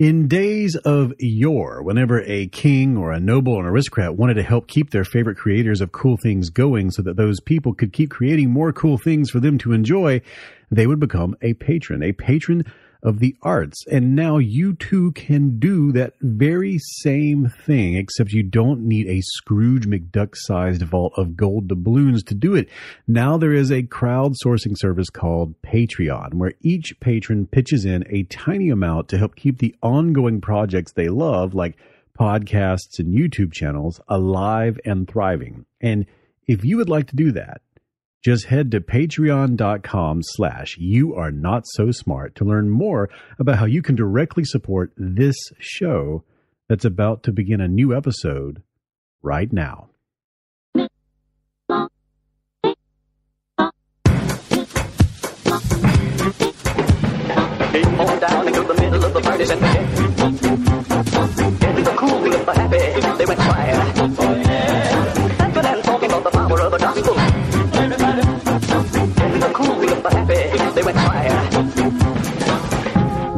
In days of yore, whenever a king or a noble or an aristocrat wanted to help keep their favorite creators of cool things going so that those people could keep creating more cool things for them to enjoy, they would become a patron. A patron of the arts. And now you too can do that very same thing, except you don't need a Scrooge McDuck sized vault of gold doubloons to do it. Now there is a crowdsourcing service called Patreon, where each patron pitches in a tiny amount to help keep the ongoing projects they love, like podcasts and YouTube channels, alive and thriving. And if you would like to do that, just head to patreon.com slash you are not so smart to learn more about how you can directly support this show that's about to begin a new episode right now. they went.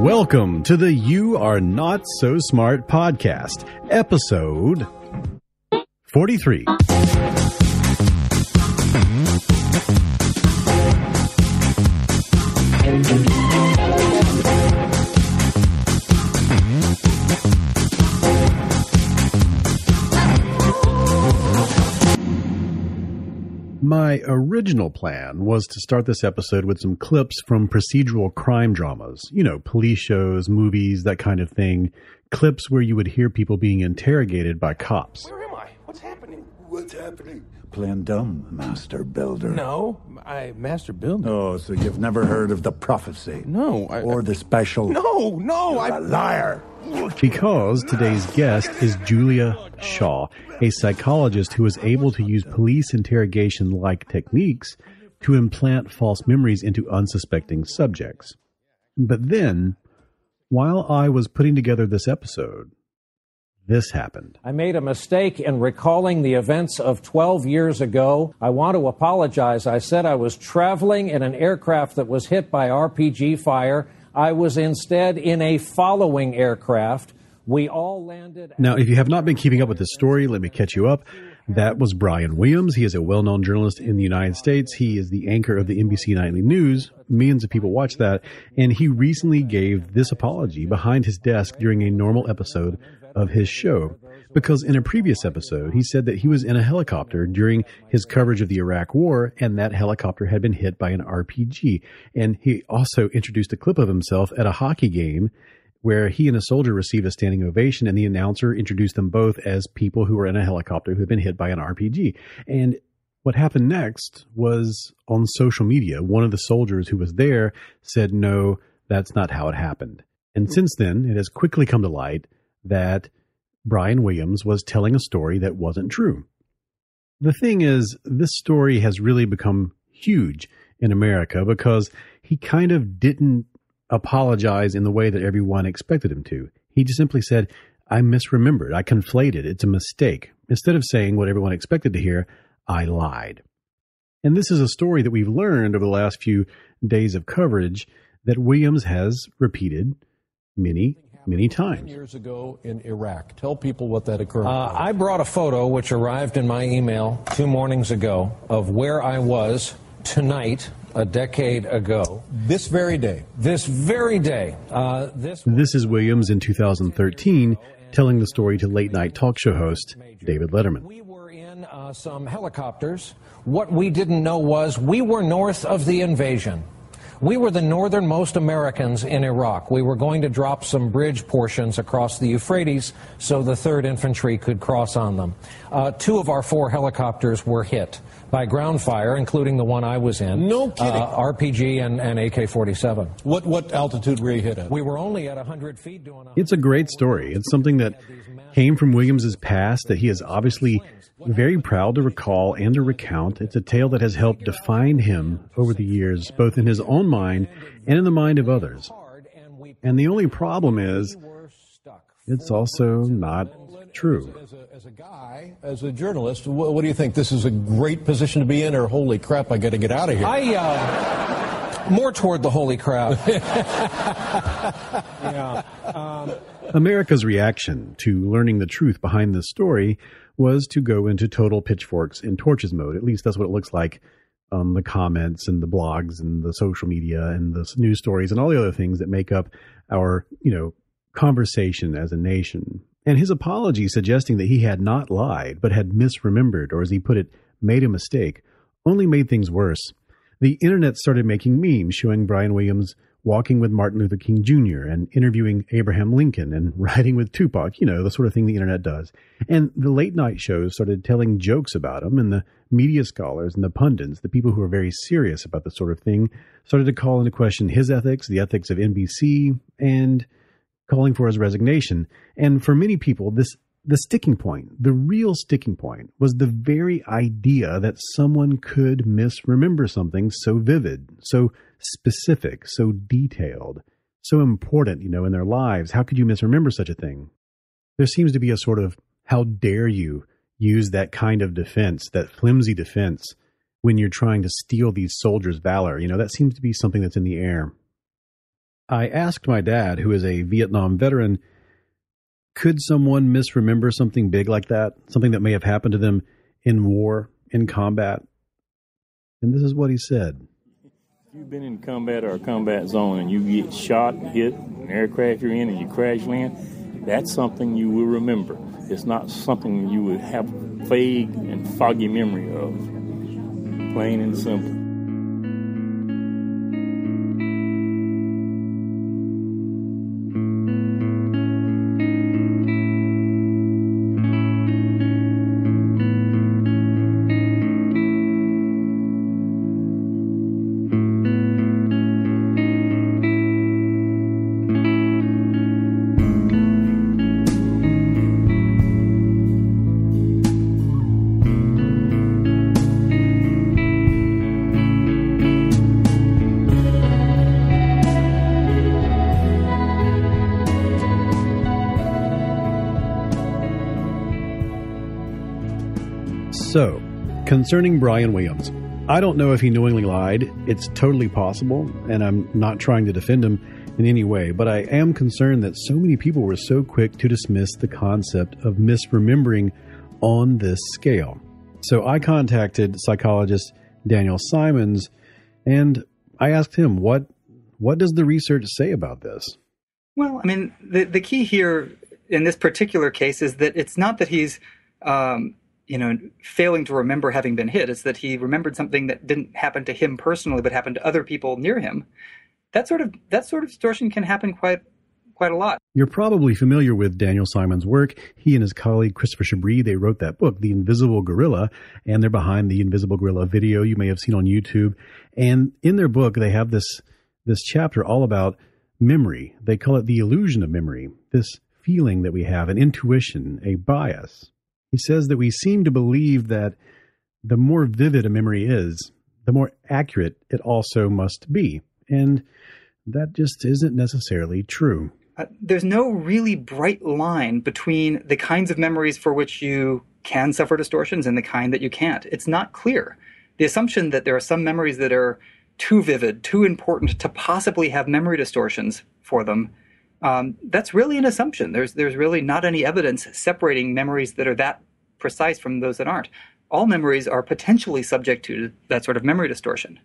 Welcome to the You Are Not So Smart podcast, episode 43. My original plan was to start this episode with some clips from procedural crime dramas, you know, police shows, movies, that kind of thing. Clips where you would hear people being interrogated by cops. Where am I? What's happening? What's happening? Playing dumb, Master Builder. No, I Master Builder. Oh, so you've never heard of the prophecy? No, I, or the special? No, no, I'm a liar. Because today's guest is Julia Shaw, a psychologist who was able to use police interrogation like techniques to implant false memories into unsuspecting subjects. But then, while I was putting together this episode, this happened. I made a mistake in recalling the events of 12 years ago. I want to apologize. I said I was traveling in an aircraft that was hit by RPG fire. I was instead in a following aircraft. We all landed. Now, if you have not been keeping up with this story, let me catch you up. That was Brian Williams. He is a well known journalist in the United States. He is the anchor of the NBC Nightly News. Millions of people watch that. And he recently gave this apology behind his desk during a normal episode of his show. Because in a previous episode, he said that he was in a helicopter during his coverage of the Iraq War, and that helicopter had been hit by an RPG. And he also introduced a clip of himself at a hockey game where he and a soldier received a standing ovation, and the announcer introduced them both as people who were in a helicopter who had been hit by an RPG. And what happened next was on social media, one of the soldiers who was there said, No, that's not how it happened. And since then, it has quickly come to light that Brian Williams was telling a story that wasn't true. The thing is, this story has really become huge in America because he kind of didn't apologize in the way that everyone expected him to. He just simply said, I misremembered. I conflated. It's a mistake. Instead of saying what everyone expected to hear, I lied. And this is a story that we've learned over the last few days of coverage that Williams has repeated many, many times. Years ago in Iraq. Tell people what that occurred. Uh, I brought a photo which arrived in my email two mornings ago of where I was tonight a decade ago. This very day. This very day. Uh, this, this is Williams in 2013 telling the story to late night talk show host David Letterman. We were in uh, some helicopters. What we didn't know was we were north of the invasion. We were the northernmost Americans in Iraq. We were going to drop some bridge portions across the Euphrates so the 3rd Infantry could cross on them. Uh, two of our four helicopters were hit by ground fire, including the one I was in. No kidding. Uh, RPG and, and AK 47. What what altitude were you hit at? We were only at 100 feet doing a It's a great story. It's something that came from Williams's past that he is obviously very proud to recall and to recount. It's a tale that has helped define him over the years, both in his own mind and in the mind of others. And the only problem is, it's also not true. As a, as a guy, as a journalist, what, what do you think? This is a great position to be in, or holy crap, I got to get out of here? I, uh, more toward the holy crowd. yeah. Um, America's reaction to learning the truth behind this story was to go into total pitchforks and torches mode. At least that's what it looks like on the comments and the blogs and the social media and the news stories and all the other things that make up our, you know, conversation as a nation. And his apology suggesting that he had not lied, but had misremembered, or as he put it, made a mistake, only made things worse. The internet started making memes showing Brian Williams walking with Martin Luther King Jr. and interviewing Abraham Lincoln and riding with Tupac, you know, the sort of thing the internet does. And the late night shows started telling jokes about him, and the media scholars and the pundits, the people who are very serious about this sort of thing, started to call into question his ethics, the ethics of NBC, and calling for his resignation. And for many people, this the sticking point, the real sticking point, was the very idea that someone could misremember something so vivid, so specific, so detailed, so important, you know, in their lives. How could you misremember such a thing? There seems to be a sort of how dare you use that kind of defense, that flimsy defense, when you're trying to steal these soldiers' valor. You know, that seems to be something that's in the air. I asked my dad, who is a Vietnam veteran, could someone misremember something big like that? Something that may have happened to them in war, in combat? And this is what he said. If you've been in combat or a combat zone and you get shot and hit an aircraft you're in and you crash land, that's something you will remember. It's not something you would have vague and foggy memory of. Plain and simple. Concerning Brian Williams, I don't know if he knowingly lied. It's totally possible, and I'm not trying to defend him in any way, but I am concerned that so many people were so quick to dismiss the concept of misremembering on this scale. So I contacted psychologist Daniel Simons and I asked him what what does the research say about this? Well, I mean, the the key here in this particular case is that it's not that he's um, you know, failing to remember having been hit. It's that he remembered something that didn't happen to him personally, but happened to other people near him. That sort of that sort of distortion can happen quite quite a lot. You're probably familiar with Daniel Simons' work. He and his colleague Christopher Chabris, they wrote that book, The Invisible Gorilla, and they're behind the Invisible Gorilla video you may have seen on YouTube. And in their book, they have this this chapter all about memory. They call it the illusion of memory. This feeling that we have, an intuition, a bias. He says that we seem to believe that the more vivid a memory is, the more accurate it also must be. And that just isn't necessarily true. Uh, there's no really bright line between the kinds of memories for which you can suffer distortions and the kind that you can't. It's not clear. The assumption that there are some memories that are too vivid, too important to possibly have memory distortions for them um, that's really an assumption. There's there's really not any evidence separating memories that are that precise from those that aren't. All memories are potentially subject to that sort of memory distortion,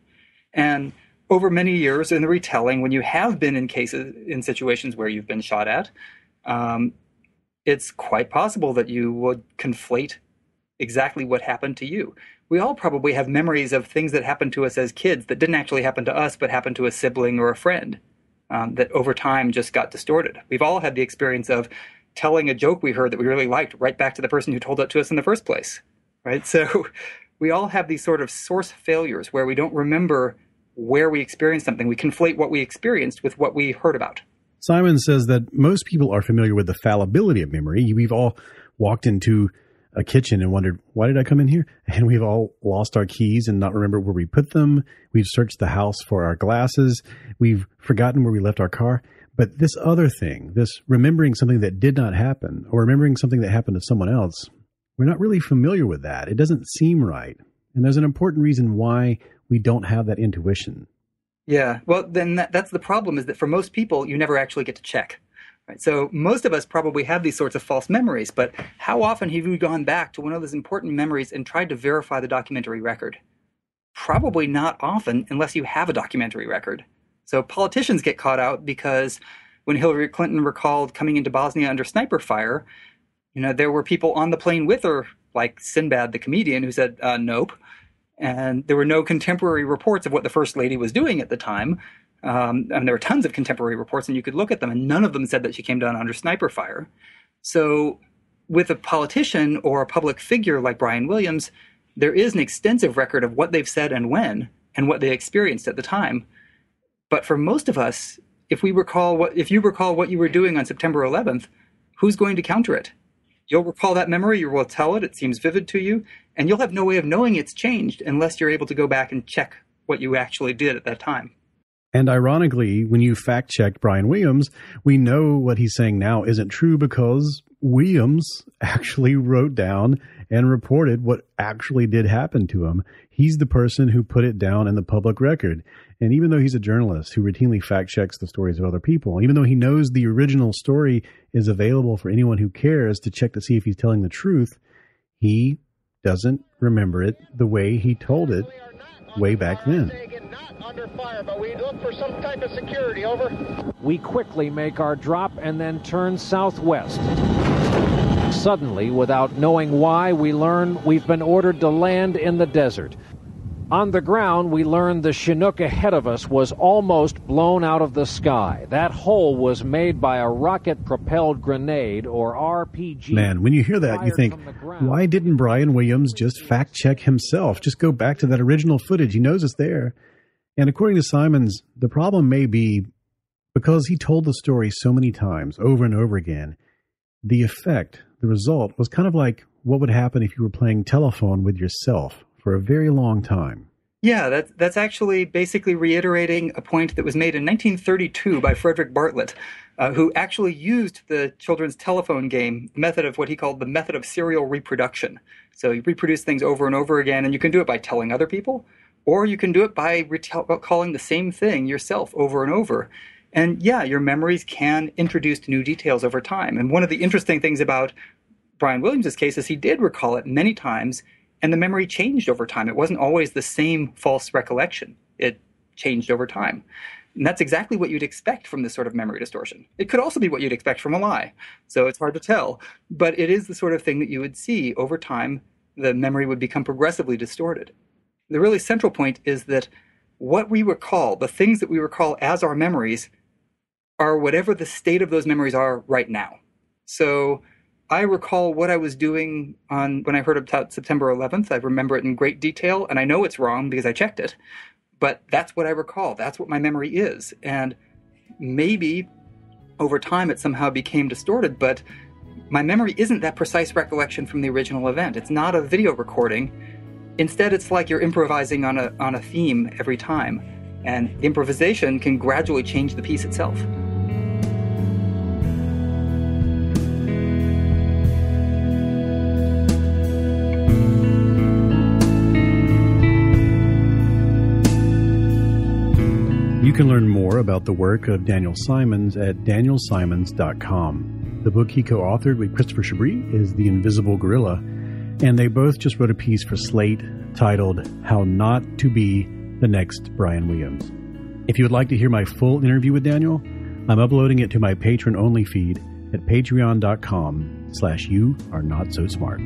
and over many years in the retelling, when you have been in cases in situations where you've been shot at, um, it's quite possible that you would conflate exactly what happened to you. We all probably have memories of things that happened to us as kids that didn't actually happen to us, but happened to a sibling or a friend um, that over time just got distorted. We've all had the experience of telling a joke we heard that we really liked right back to the person who told it to us in the first place, right? So we all have these sort of source failures where we don't remember where we experienced something. We conflate what we experienced with what we heard about. Simon says that most people are familiar with the fallibility of memory. We've all walked into a kitchen and wondered, why did I come in here? And we've all lost our keys and not remember where we put them. We've searched the house for our glasses. We've forgotten where we left our car. But this other thing, this remembering something that did not happen or remembering something that happened to someone else, we're not really familiar with that. It doesn't seem right. And there's an important reason why we don't have that intuition. Yeah, well, then that, that's the problem is that for most people, you never actually get to check. Right? So most of us probably have these sorts of false memories, but how often have you gone back to one of those important memories and tried to verify the documentary record? Probably not often unless you have a documentary record. So politicians get caught out because when Hillary Clinton recalled coming into Bosnia under sniper fire, you know, there were people on the plane with her, like Sinbad the comedian, who said, uh, nope. And there were no contemporary reports of what the first lady was doing at the time. Um, and there were tons of contemporary reports, and you could look at them, and none of them said that she came down under sniper fire. So, with a politician or a public figure like Brian Williams, there is an extensive record of what they've said and when, and what they experienced at the time. But for most of us, if we recall what, if you recall what you were doing on September 11th, who's going to counter it? You'll recall that memory, you will tell it, it seems vivid to you, and you'll have no way of knowing it's changed unless you're able to go back and check what you actually did at that time. And ironically, when you fact checked Brian Williams, we know what he's saying now isn't true because Williams actually wrote down and reported what actually did happen to him. He's the person who put it down in the public record. And even though he's a journalist who routinely fact checks the stories of other people, even though he knows the original story is available for anyone who cares to check to see if he's telling the truth, he doesn't remember it the way he told it way back then. We quickly make our drop and then turn southwest. Suddenly, without knowing why, we learn we've been ordered to land in the desert. On the ground, we learned the Chinook ahead of us was almost blown out of the sky. That hole was made by a rocket propelled grenade or RPG. Man, when you hear that, you think, why didn't Brian Williams just fact check himself? Just go back to that original footage. He knows it's there. And according to Simons, the problem may be because he told the story so many times over and over again, the effect, the result was kind of like what would happen if you were playing telephone with yourself for a very long time. Yeah, that's that's actually basically reiterating a point that was made in 1932 by Frederick Bartlett, uh, who actually used the children's telephone game method of what he called the method of serial reproduction. So you reproduce things over and over again, and you can do it by telling other people, or you can do it by recalling the same thing yourself over and over. And yeah, your memories can introduce new details over time. And one of the interesting things about Brian Williams' case is he did recall it many times and the memory changed over time. It wasn't always the same false recollection. It changed over time. And that's exactly what you'd expect from this sort of memory distortion. It could also be what you'd expect from a lie. So it's hard to tell. But it is the sort of thing that you would see over time, the memory would become progressively distorted. The really central point is that what we recall, the things that we recall as our memories, are whatever the state of those memories are right now. So I recall what I was doing on when I heard about September 11th. I remember it in great detail, and I know it's wrong because I checked it. But that's what I recall. That's what my memory is. And maybe over time it somehow became distorted, but my memory isn't that precise recollection from the original event. It's not a video recording. Instead, it's like you're improvising on a, on a theme every time. And improvisation can gradually change the piece itself. Can learn more about the work of Daniel Simons at danielsimons.com. The book he co authored with Christopher Chabris is The Invisible Gorilla, and they both just wrote a piece for Slate titled How Not to Be the Next Brian Williams. If you would like to hear my full interview with Daniel, I'm uploading it to my patron only feed at patreon.com slash you are not so smart.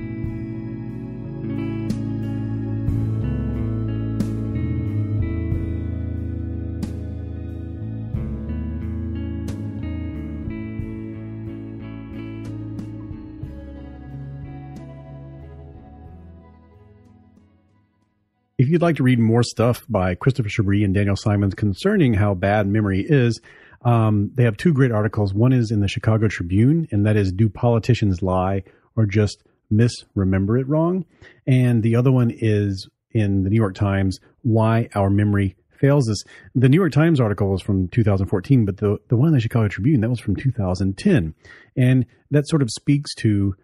You'd like to read more stuff by Christopher Chabris and Daniel Simons concerning how bad memory is, um, they have two great articles. One is in the Chicago Tribune, and that is Do Politicians Lie or Just Misremember It Wrong? And the other one is in the New York Times, Why Our Memory Fails Us. The New York Times article was from 2014, but the, the one in the Chicago Tribune, that was from 2010. And that sort of speaks to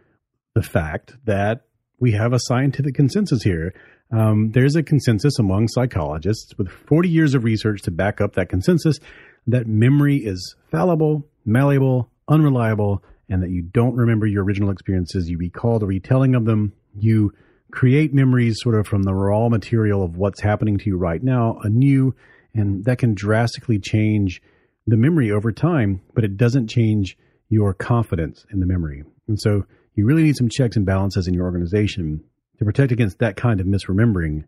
the fact that we have a scientific consensus here. Um, there's a consensus among psychologists with 40 years of research to back up that consensus that memory is fallible, malleable, unreliable, and that you don't remember your original experiences. You recall the retelling of them. You create memories sort of from the raw material of what's happening to you right now anew, and that can drastically change the memory over time, but it doesn't change your confidence in the memory. And so you really need some checks and balances in your organization to protect against that kind of misremembering.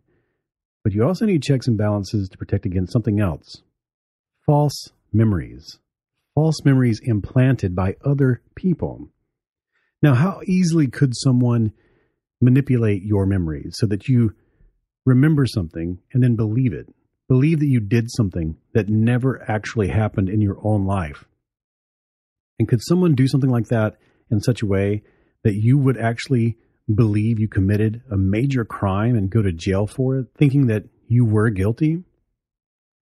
But you also need checks and balances to protect against something else false memories. False memories implanted by other people. Now, how easily could someone manipulate your memories so that you remember something and then believe it? Believe that you did something that never actually happened in your own life. And could someone do something like that in such a way that you would actually believe you committed a major crime and go to jail for it, thinking that you were guilty?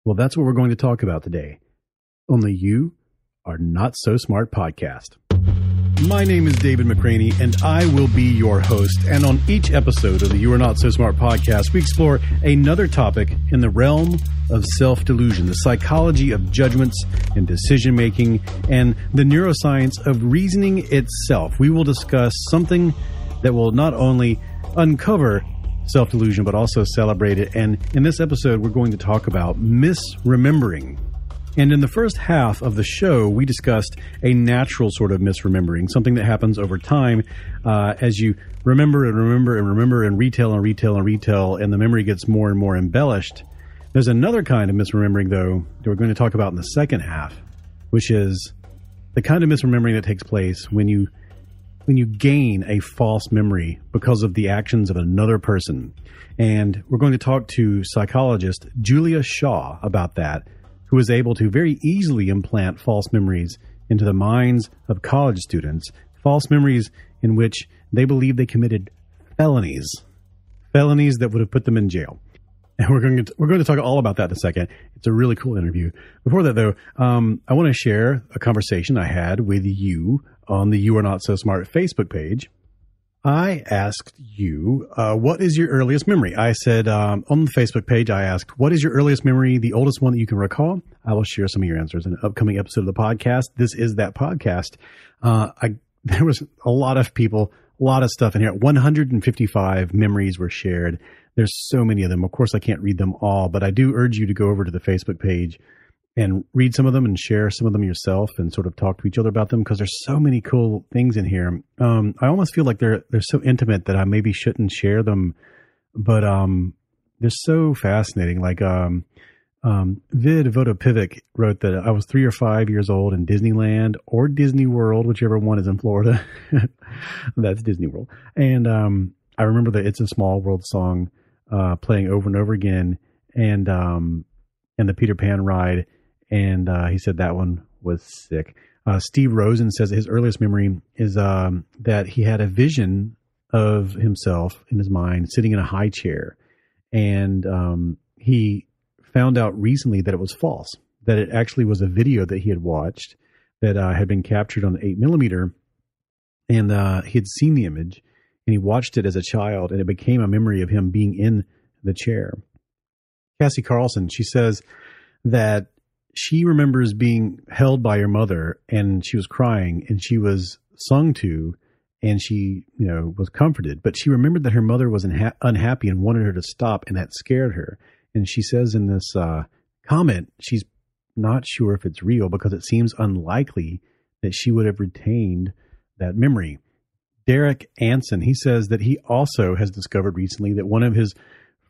Well, that's what we're going to talk about today. Only you are not so smart podcast. My name is David McRaney, and I will be your host. And on each episode of the You Are Not So Smart podcast, we explore another topic in the realm of self delusion, the psychology of judgments and decision making, and the neuroscience of reasoning itself. We will discuss something that will not only uncover self delusion, but also celebrate it. And in this episode, we're going to talk about misremembering. And in the first half of the show, we discussed a natural sort of misremembering, something that happens over time uh, as you remember and remember and remember and retail and retail and retail, and the memory gets more and more embellished. There's another kind of misremembering, though, that we're going to talk about in the second half, which is the kind of misremembering that takes place when you when you gain a false memory because of the actions of another person. And we're going to talk to psychologist Julia Shaw about that, who is able to very easily implant false memories into the minds of college students, false memories in which they believe they committed felonies, felonies that would have put them in jail. And we're going to we're going to talk all about that in a second. It's a really cool interview. Before that, though, um, I want to share a conversation I had with you on the You Are Not So Smart Facebook page. I asked you, uh, what is your earliest memory? I said um, on the Facebook page, I asked, what is your earliest memory, the oldest one that you can recall? I will share some of your answers in an upcoming episode of the podcast. This is that podcast. Uh, I there was a lot of people, a lot of stuff in here. 155 memories were shared. There's so many of them. Of course, I can't read them all, but I do urge you to go over to the Facebook page and read some of them and share some of them yourself and sort of talk to each other about them because there's so many cool things in here. Um, I almost feel like they're they're so intimate that I maybe shouldn't share them, but um, they're so fascinating. Like um, um, Vid Vodopivic wrote that I was three or five years old in Disneyland or Disney World, whichever one is in Florida. That's Disney World, and um, I remember the "It's a Small World" song uh, playing over and over again, and um, and the Peter Pan ride and uh, he said that one was sick. Uh, Steve Rosen says his earliest memory is um, that he had a vision of himself in his mind sitting in a high chair, and um, he found out recently that it was false. That it actually was a video that he had watched that uh, had been captured on eight millimeter, and uh, he had seen the image and he watched it as a child, and it became a memory of him being in the chair. Cassie Carlson, she says that she remembers being held by her mother and she was crying and she was sung to and she you know was comforted. But she remembered that her mother was unha- unhappy and wanted her to stop and that scared her. And she says in this uh, comment she's not sure if it's real because it seems unlikely that she would have retained that memory. Derek anson he says that he also has discovered recently that one of his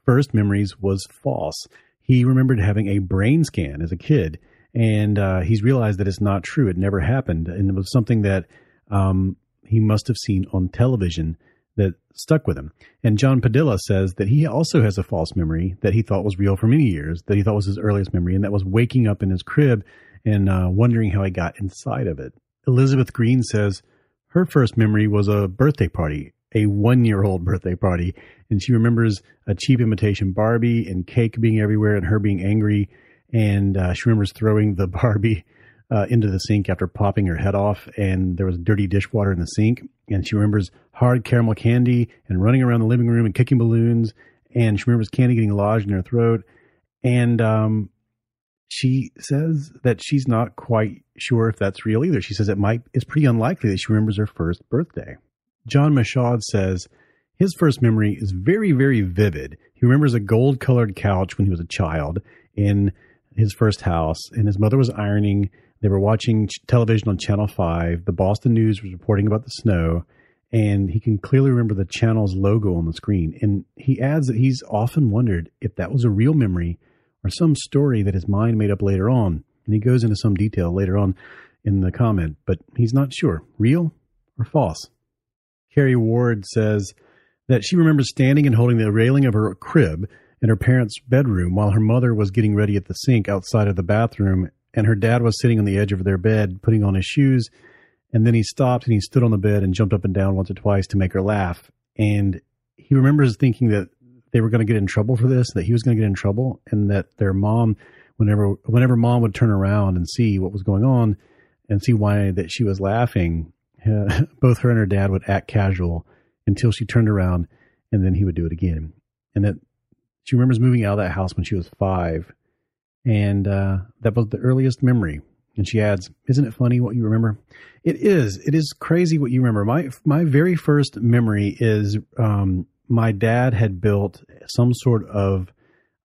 first memories was false he remembered having a brain scan as a kid, and uh, he's realized that it's not true. It never happened, and it was something that um, he must have seen on television that stuck with him. And John Padilla says that he also has a false memory that he thought was real for many years, that he thought was his earliest memory, and that was waking up in his crib and uh, wondering how he got inside of it. Elizabeth Green says her first memory was a birthday party, a one year old birthday party, and she remembers a cheap imitation Barbie and cake being everywhere and her being angry. And uh, she remembers throwing the Barbie uh, into the sink after popping her head off, and there was dirty dishwater in the sink. And she remembers hard caramel candy and running around the living room and kicking balloons. And she remembers candy getting lodged in her throat. And um, she says that she's not quite sure if that's real either. She says it might. It's pretty unlikely that she remembers her first birthday. John Mashaud says his first memory is very, very vivid. He remembers a gold colored couch when he was a child in his first house, and his mother was ironing they were watching television on Channel 5. The Boston News was reporting about the snow, and he can clearly remember the channel's logo on the screen. And he adds that he's often wondered if that was a real memory or some story that his mind made up later on. And he goes into some detail later on in the comment, but he's not sure real or false. Carrie Ward says that she remembers standing and holding the railing of her crib in her parents' bedroom while her mother was getting ready at the sink outside of the bathroom and her dad was sitting on the edge of their bed putting on his shoes and then he stopped and he stood on the bed and jumped up and down once or twice to make her laugh. And he remembers thinking that they were going to get in trouble for this that he was going to get in trouble and that their mom whenever whenever mom would turn around and see what was going on and see why that she was laughing both her and her dad would act casual until she turned around and then he would do it again and that she remembers moving out of that house when she was five and uh, that was the earliest memory. And she adds, "Isn't it funny what you remember?" It is. It is crazy what you remember. My my very first memory is um, my dad had built some sort of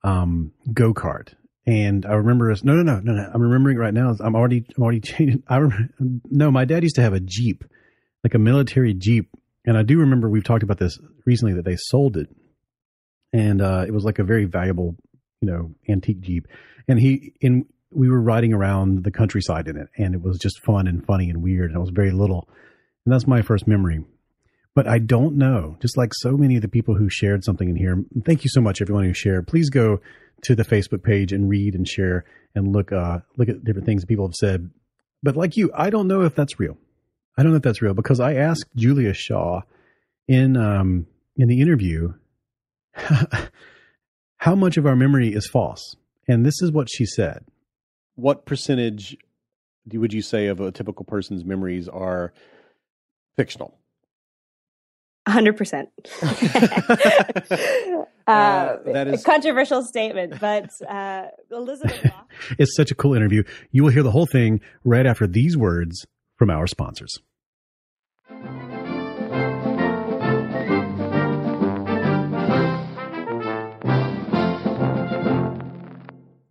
um, go kart, and I remember us. No, no, no, no, no. I'm remembering right now. I'm already I'm already changing. I remember, no. My dad used to have a jeep, like a military jeep, and I do remember we've talked about this recently that they sold it, and uh, it was like a very valuable, you know, antique jeep and he in we were riding around the countryside in it, and it was just fun and funny and weird. And I was very little, and that's my first memory. But I don't know. Just like so many of the people who shared something in here, thank you so much, everyone who shared. Please go to the Facebook page and read and share and look uh, look at different things people have said. But like you, I don't know if that's real. I don't know if that's real because I asked Julia Shaw in um, in the interview how much of our memory is false and this is what she said. What percentage would you say of a typical person's memories are fictional? 100%. uh, uh, that is a controversial statement, but uh, Elizabeth it's such a cool interview. You will hear the whole thing right after these words from our sponsors.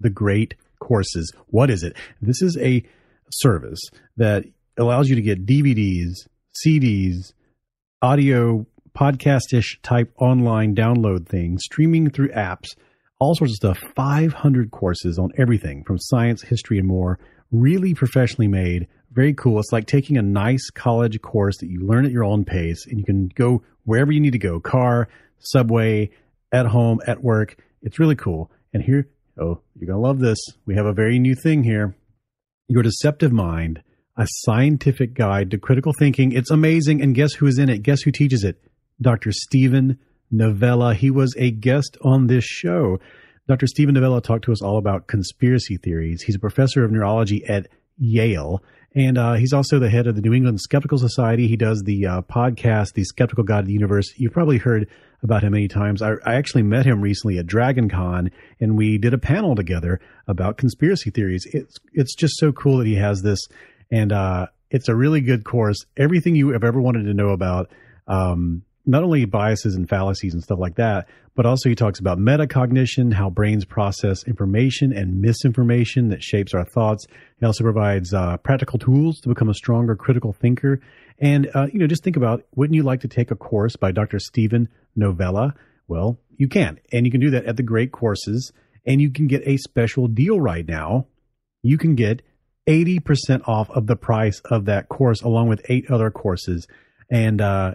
the great courses. What is it? This is a service that allows you to get DVDs, CDs, audio podcast-ish type online download things, streaming through apps, all sorts of stuff. 500 courses on everything from science, history, and more. Really professionally made. Very cool. It's like taking a nice college course that you learn at your own pace and you can go wherever you need to go car, subway, at home, at work. It's really cool. And here, Oh, you're going to love this. We have a very new thing here. Your Deceptive Mind, a scientific guide to critical thinking. It's amazing. And guess who is in it? Guess who teaches it? Dr. Steven Novella. He was a guest on this show. Dr. Steven Novella talked to us all about conspiracy theories. He's a professor of neurology at Yale, and uh, he's also the head of the New England Skeptical Society. He does the uh, podcast, The Skeptics' Guide to the Universe. You've probably heard about him many times. I, I actually met him recently at Dragon Con, and we did a panel together about conspiracy theories. It's it's just so cool that he has this, and uh, it's a really good course. Everything you have ever wanted to know about. Um, not only biases and fallacies and stuff like that, but also he talks about metacognition, how brains process information and misinformation that shapes our thoughts. He also provides uh, practical tools to become a stronger critical thinker. And, uh, you know, just think about wouldn't you like to take a course by Dr. Steven Novella? Well, you can. And you can do that at the Great Courses. And you can get a special deal right now. You can get 80% off of the price of that course along with eight other courses. And uh,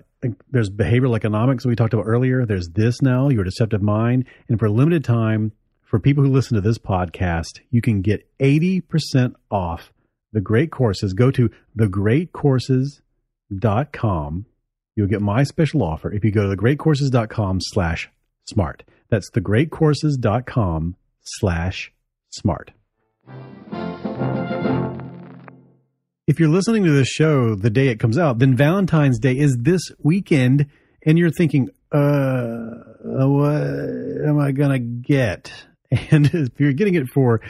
there's behavioral economics we talked about earlier. There's this now, your deceptive mind. And for a limited time, for people who listen to this podcast, you can get 80% off the great courses. Go to thegreatcourses.com. You'll get my special offer if you go to thegreatcourses.com slash smart. That's thegreatcourses.com slash smart. If you're listening to this show the day it comes out, then Valentine's Day is this weekend, and you're thinking, uh, what am I going to get? And if you're getting it for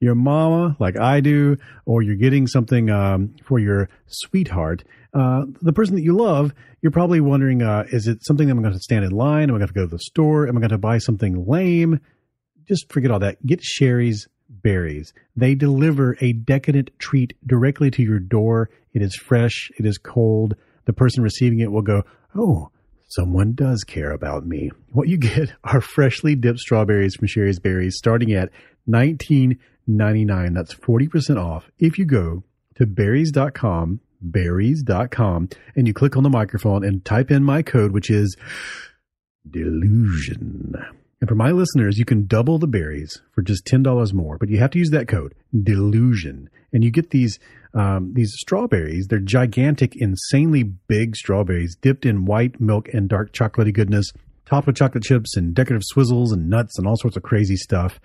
your mama, like I do, or you're getting something um, for your sweetheart, uh, the person that you love, you're probably wondering, uh, is it something that I'm going to stand in line? Am I going to go to the store? Am I going to buy something lame? Just forget all that. Get Shari's berries. They deliver a decadent treat directly to your door. It is fresh. It is cold. The person receiving it will go, Oh, someone does care about me. What you get are freshly dipped strawberries from Shari's Berries starting at $19.99. That's 40% off if you go to berries.com, berries.com, and you click on the microphone and type in my code, which is delusion. And for my listeners, you can double the berries for just $10 more, but you have to use that code delusion. And you get these, um, these strawberries. They're gigantic, insanely big strawberries dipped in white milk and dark chocolatey goodness, topped with chocolate chips and decorative swizzles and nuts and all sorts of crazy stuff.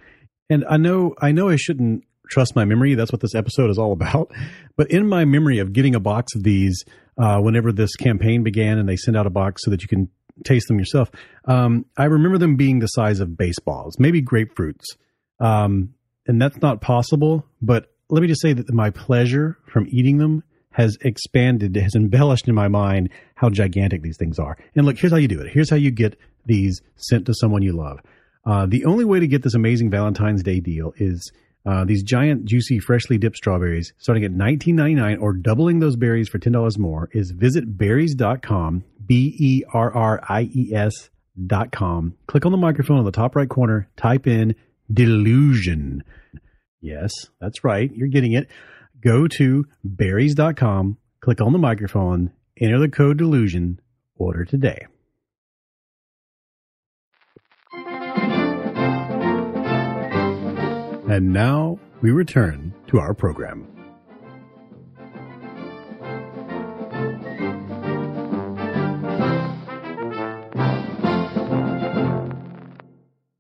And I know, I know I shouldn't trust my memory. That's what this episode is all about. But in my memory of getting a box of these, uh, whenever this campaign began and they send out a box so that you can taste them yourself. Um, I remember them being the size of baseballs, maybe grapefruits. Um, and that's not possible. But let me just say that my pleasure from eating them has expanded, has embellished in my mind how gigantic these things are. And look, here's how you do it. Here's how you get these sent to someone you love. Uh, the only way to get this amazing Valentine's Day deal is uh, these giant, juicy, freshly dipped strawberries starting at $19.99 or doubling those berries for $10 more is visit berries.com, B E R R I E S dot com. Click on the microphone on the top right corner, type in delusion. Yes, that's right. You're getting it. Go to berries.com, click on the microphone, enter the code delusion, order today. And now we return to our program.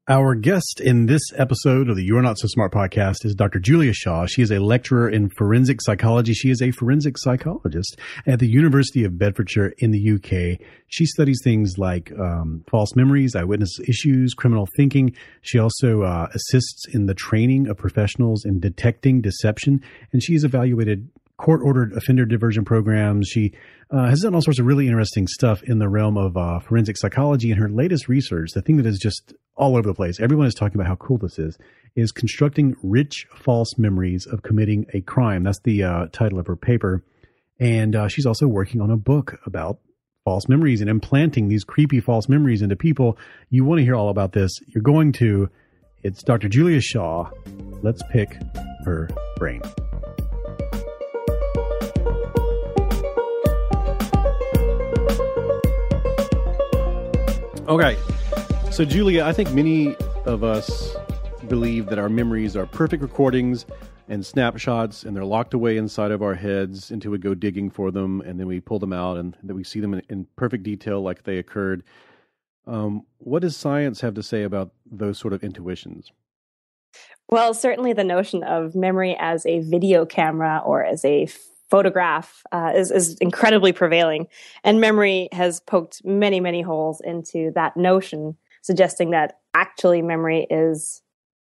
Our guest in this episode of the You're Not So Smart podcast is Dr. Julia Shaw. She is a lecturer in forensic psychology. She is a forensic psychologist at the University of Bedfordshire in the UK. She studies things like um, false memories, eyewitness issues, criminal thinking. She also uh, assists in the training of professionals in detecting deception, and she has evaluated court ordered offender diversion programs. She uh, has done all sorts of really interesting stuff in the realm of uh, forensic psychology. And her latest research, the thing that is just all over the place. Everyone is talking about how cool this is. Is constructing rich false memories of committing a crime. That's the uh, title of her paper, and uh, she's also working on a book about false memories and implanting these creepy false memories into people. You want to hear all about this? You're going to. It's Dr. Julia Shaw. Let's pick her brain. Okay, so, Julia, I think many of us believe that our memories are perfect recordings and snapshots, and they're locked away inside of our heads until we go digging for them, and then we pull them out, and then we see them in, in perfect detail like they occurred. Um, what does science have to say about those sort of intuitions? Well, certainly the notion of memory as a video camera or as a photograph uh, is, is incredibly prevailing. And memory has poked many, many holes into that notion suggesting that actually memory is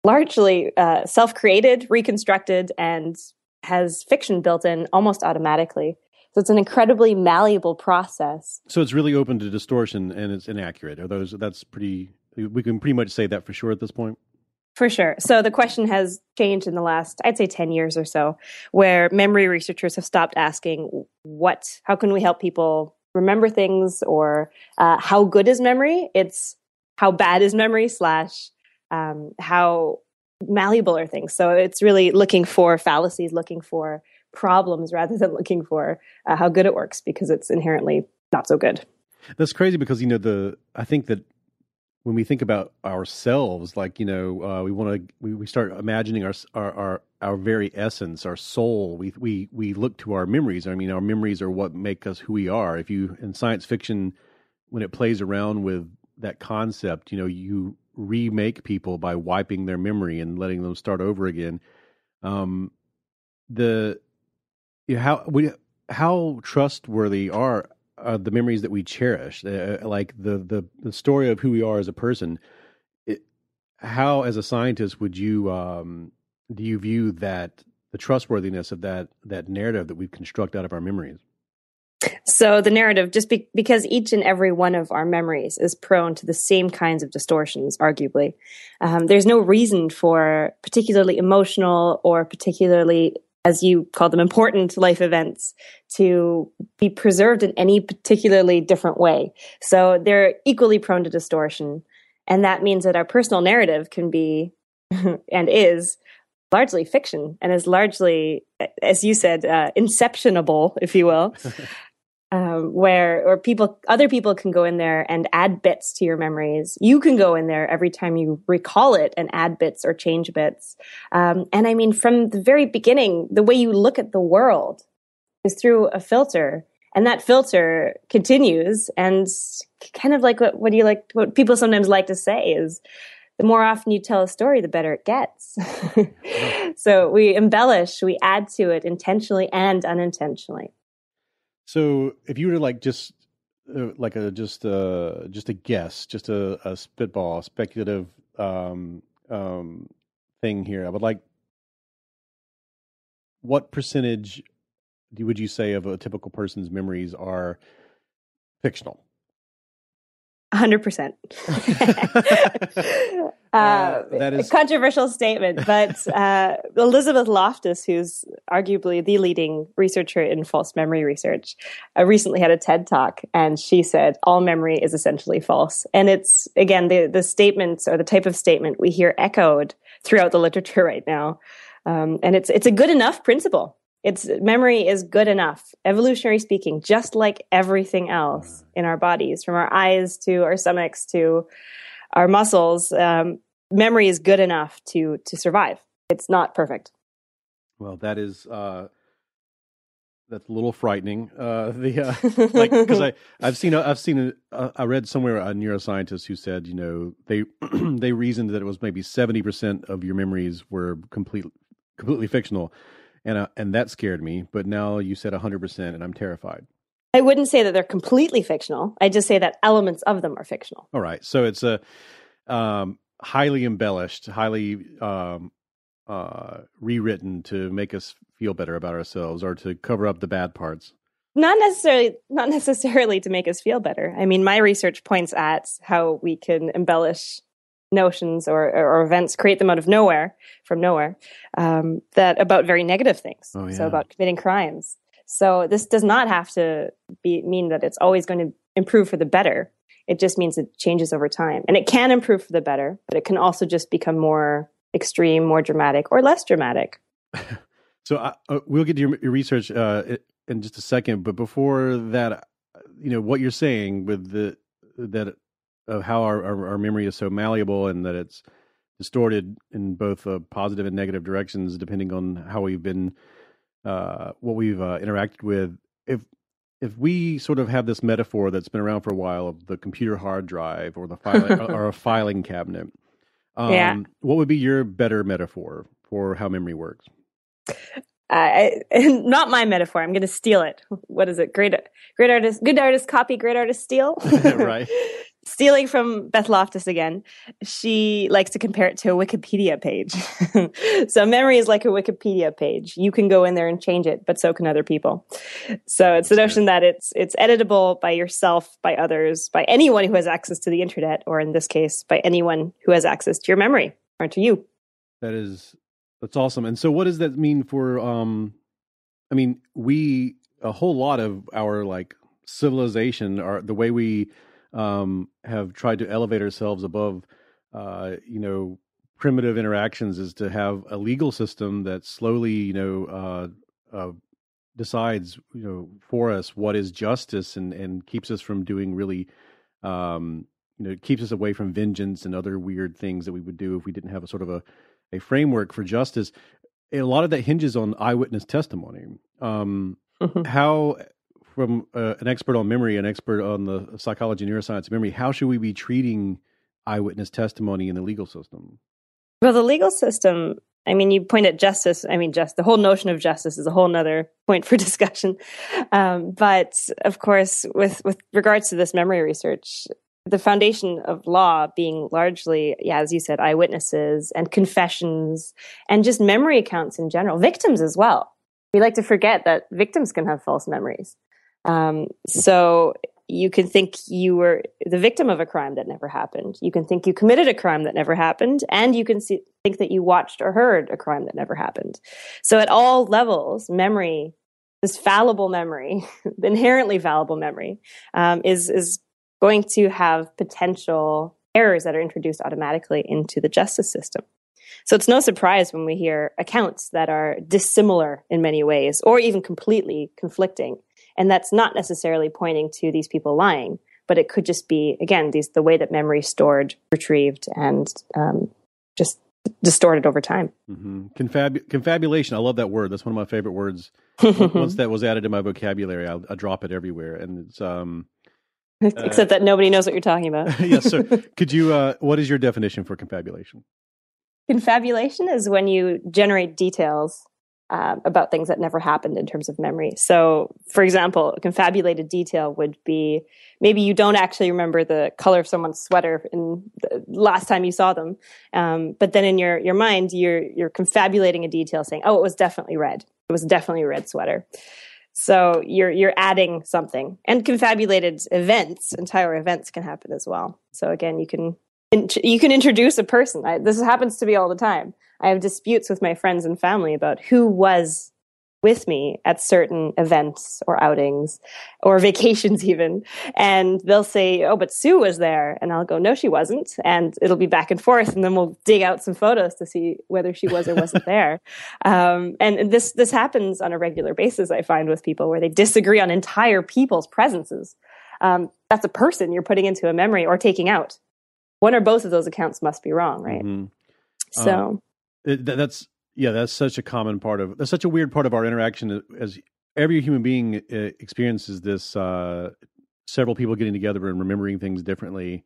largely uh, self created, reconstructed, and has fiction built in almost automatically. So it's an incredibly malleable process. So it's really open to distortion and it's inaccurate. Are those that's pretty we can pretty much say that for sure at this point? For sure. So the question has changed in the last, I'd say 10 years or so, where memory researchers have stopped asking what, how can we help people remember things or uh, how good is memory? It's how bad is memory slash um, how malleable are things. So it's really looking for fallacies, looking for problems rather than looking for uh, how good it works because it's inherently not so good. That's crazy because you know the I think that when we think about ourselves, like you know, uh, we want to we, we start imagining our, our our our very essence, our soul. We we we look to our memories. I mean, our memories are what make us who we are. If you in science fiction, when it plays around with that concept, you know, you remake people by wiping their memory and letting them start over again. Um, the you know, how we how trustworthy are uh, the memories that we cherish, uh, like the, the the story of who we are as a person. It, how, as a scientist, would you um, do you view that the trustworthiness of that that narrative that we've constructed out of our memories? So the narrative, just be- because each and every one of our memories is prone to the same kinds of distortions, arguably, um, there's no reason for particularly emotional or particularly as you call them, important life events to be preserved in any particularly different way. So they're equally prone to distortion. And that means that our personal narrative can be and is largely fiction and is largely, as you said, uh, inceptionable, if you will. um, where or people other people can go in there and add bits to your memories. You can go in there every time you recall it and add bits or change bits. Um, and i mean from the very beginning the way you look at the world is through a filter and that filter continues and kind of like what, what do you like what people sometimes like to say is the more often you tell a story the better it gets. So we embellish we add to it intentionally and unintentionally so if you were to like just uh, like a just a uh, just a guess, just a, a spitball, a speculative um, um, thing here, I would like what percentage would you say of a typical person's memories are fictional? Hundred percent. Uh, that is a controversial statement, but uh, Elizabeth Loftus, who's arguably the leading researcher in false memory research, uh, recently had a TED talk, and she said all memory is essentially false. And it's again the the statements or the type of statement we hear echoed throughout the literature right now, um, and it's it's a good enough principle. It's memory is good enough, evolutionary speaking, just like everything else in our bodies, from our eyes to our stomachs to our muscles, um, memory is good enough to to survive. It's not perfect. Well, that is uh, that's a little frightening. Uh, the uh, like because I I've seen I've seen a, I read somewhere a neuroscientist who said you know they they reasoned that it was maybe seventy percent of your memories were complete completely fictional, and uh, and that scared me. But now you said hundred percent, and I'm terrified. I wouldn't say that they're completely fictional. I just say that elements of them are fictional. All right. So it's a um, highly embellished, highly um, uh, rewritten to make us feel better about ourselves or to cover up the bad parts. Not necessarily, not necessarily to make us feel better. I mean, my research points at how we can embellish notions or, or events, create them out of nowhere, from nowhere, um, that about very negative things. Oh, yeah. So about committing crimes. So this does not have to be mean that it's always going to improve for the better. It just means it changes over time. And it can improve for the better, but it can also just become more extreme, more dramatic, or less dramatic. so uh, uh, we'll get to your, your research uh, in just a second. But before that, you know, what you're saying with the that of how our, our, our memory is so malleable and that it's distorted in both uh, positive and negative directions depending on how we've been uh, what we've uh, interacted with. If if we sort of have this metaphor that's been around for a while of the computer hard drive or the file or a filing cabinet, um, yeah. what would be your better metaphor for how memory works? Uh, not my metaphor. I'm going to steal it. What is it? Great, great artist, good artist copy, great artist steal. right stealing from Beth Loftus again, she likes to compare it to a Wikipedia page. so memory is like a Wikipedia page. You can go in there and change it, but so can other people. So it's the notion that it's it's editable by yourself, by others, by anyone who has access to the internet, or in this case, by anyone who has access to your memory or to you. That is that's awesome. And so what does that mean for um I mean, we a whole lot of our like civilization are the way we um, have tried to elevate ourselves above, uh, you know, primitive interactions is to have a legal system that slowly, you know, uh, uh, decides, you know, for us what is justice and and keeps us from doing really, um, you know, keeps us away from vengeance and other weird things that we would do if we didn't have a sort of a a framework for justice. A lot of that hinges on eyewitness testimony. Um, Mm-hmm. how, from uh, an expert on memory, an expert on the psychology and neuroscience of memory, how should we be treating eyewitness testimony in the legal system? Well, the legal system, I mean, you point at justice. I mean, just the whole notion of justice is a whole nother point for discussion. Um, but of course, with, with regards to this memory research, the foundation of law being largely, yeah, as you said, eyewitnesses and confessions and just memory accounts in general, victims as well. We like to forget that victims can have false memories. Um, so you can think you were the victim of a crime that never happened. You can think you committed a crime that never happened, and you can see, think that you watched or heard a crime that never happened. So at all levels, memory, this fallible memory, inherently fallible memory, um, is is going to have potential errors that are introduced automatically into the justice system. So it's no surprise when we hear accounts that are dissimilar in many ways or even completely conflicting. And that's not necessarily pointing to these people lying, but it could just be, again, these, the way that memory is stored, retrieved, and um, just distorted over time. Mm-hmm. Confab- confabulation. I love that word. That's one of my favorite words. Once that was added to my vocabulary, I, I drop it everywhere. And it's, um, Except that nobody knows what you're talking about. yes, sir. Could you, uh, what is your definition for confabulation? Confabulation is when you generate details um, about things that never happened in terms of memory. So, for example, a confabulated detail would be maybe you don't actually remember the color of someone's sweater in the last time you saw them, um, but then in your your mind you're you're confabulating a detail, saying, "Oh, it was definitely red. It was definitely a red sweater." So you're you're adding something, and confabulated events, entire events, can happen as well. So again, you can you can introduce a person. I, this happens to me all the time. I have disputes with my friends and family about who was with me at certain events or outings or vacations even. And they'll say oh but sue was there. And i'll go no she wasn't. And it'll be back and forth and then we'll dig out some photos to see whether she was or wasn't there. Um, and this this happens on a regular basis i find with people where they disagree on entire people's presences. Um, that's a person you're putting into a memory or taking out. One or both of those accounts must be wrong right? Mm-hmm. so um, it, that's yeah, that's such a common part of that's such a weird part of our interaction as every human being uh, experiences this uh, several people getting together and remembering things differently.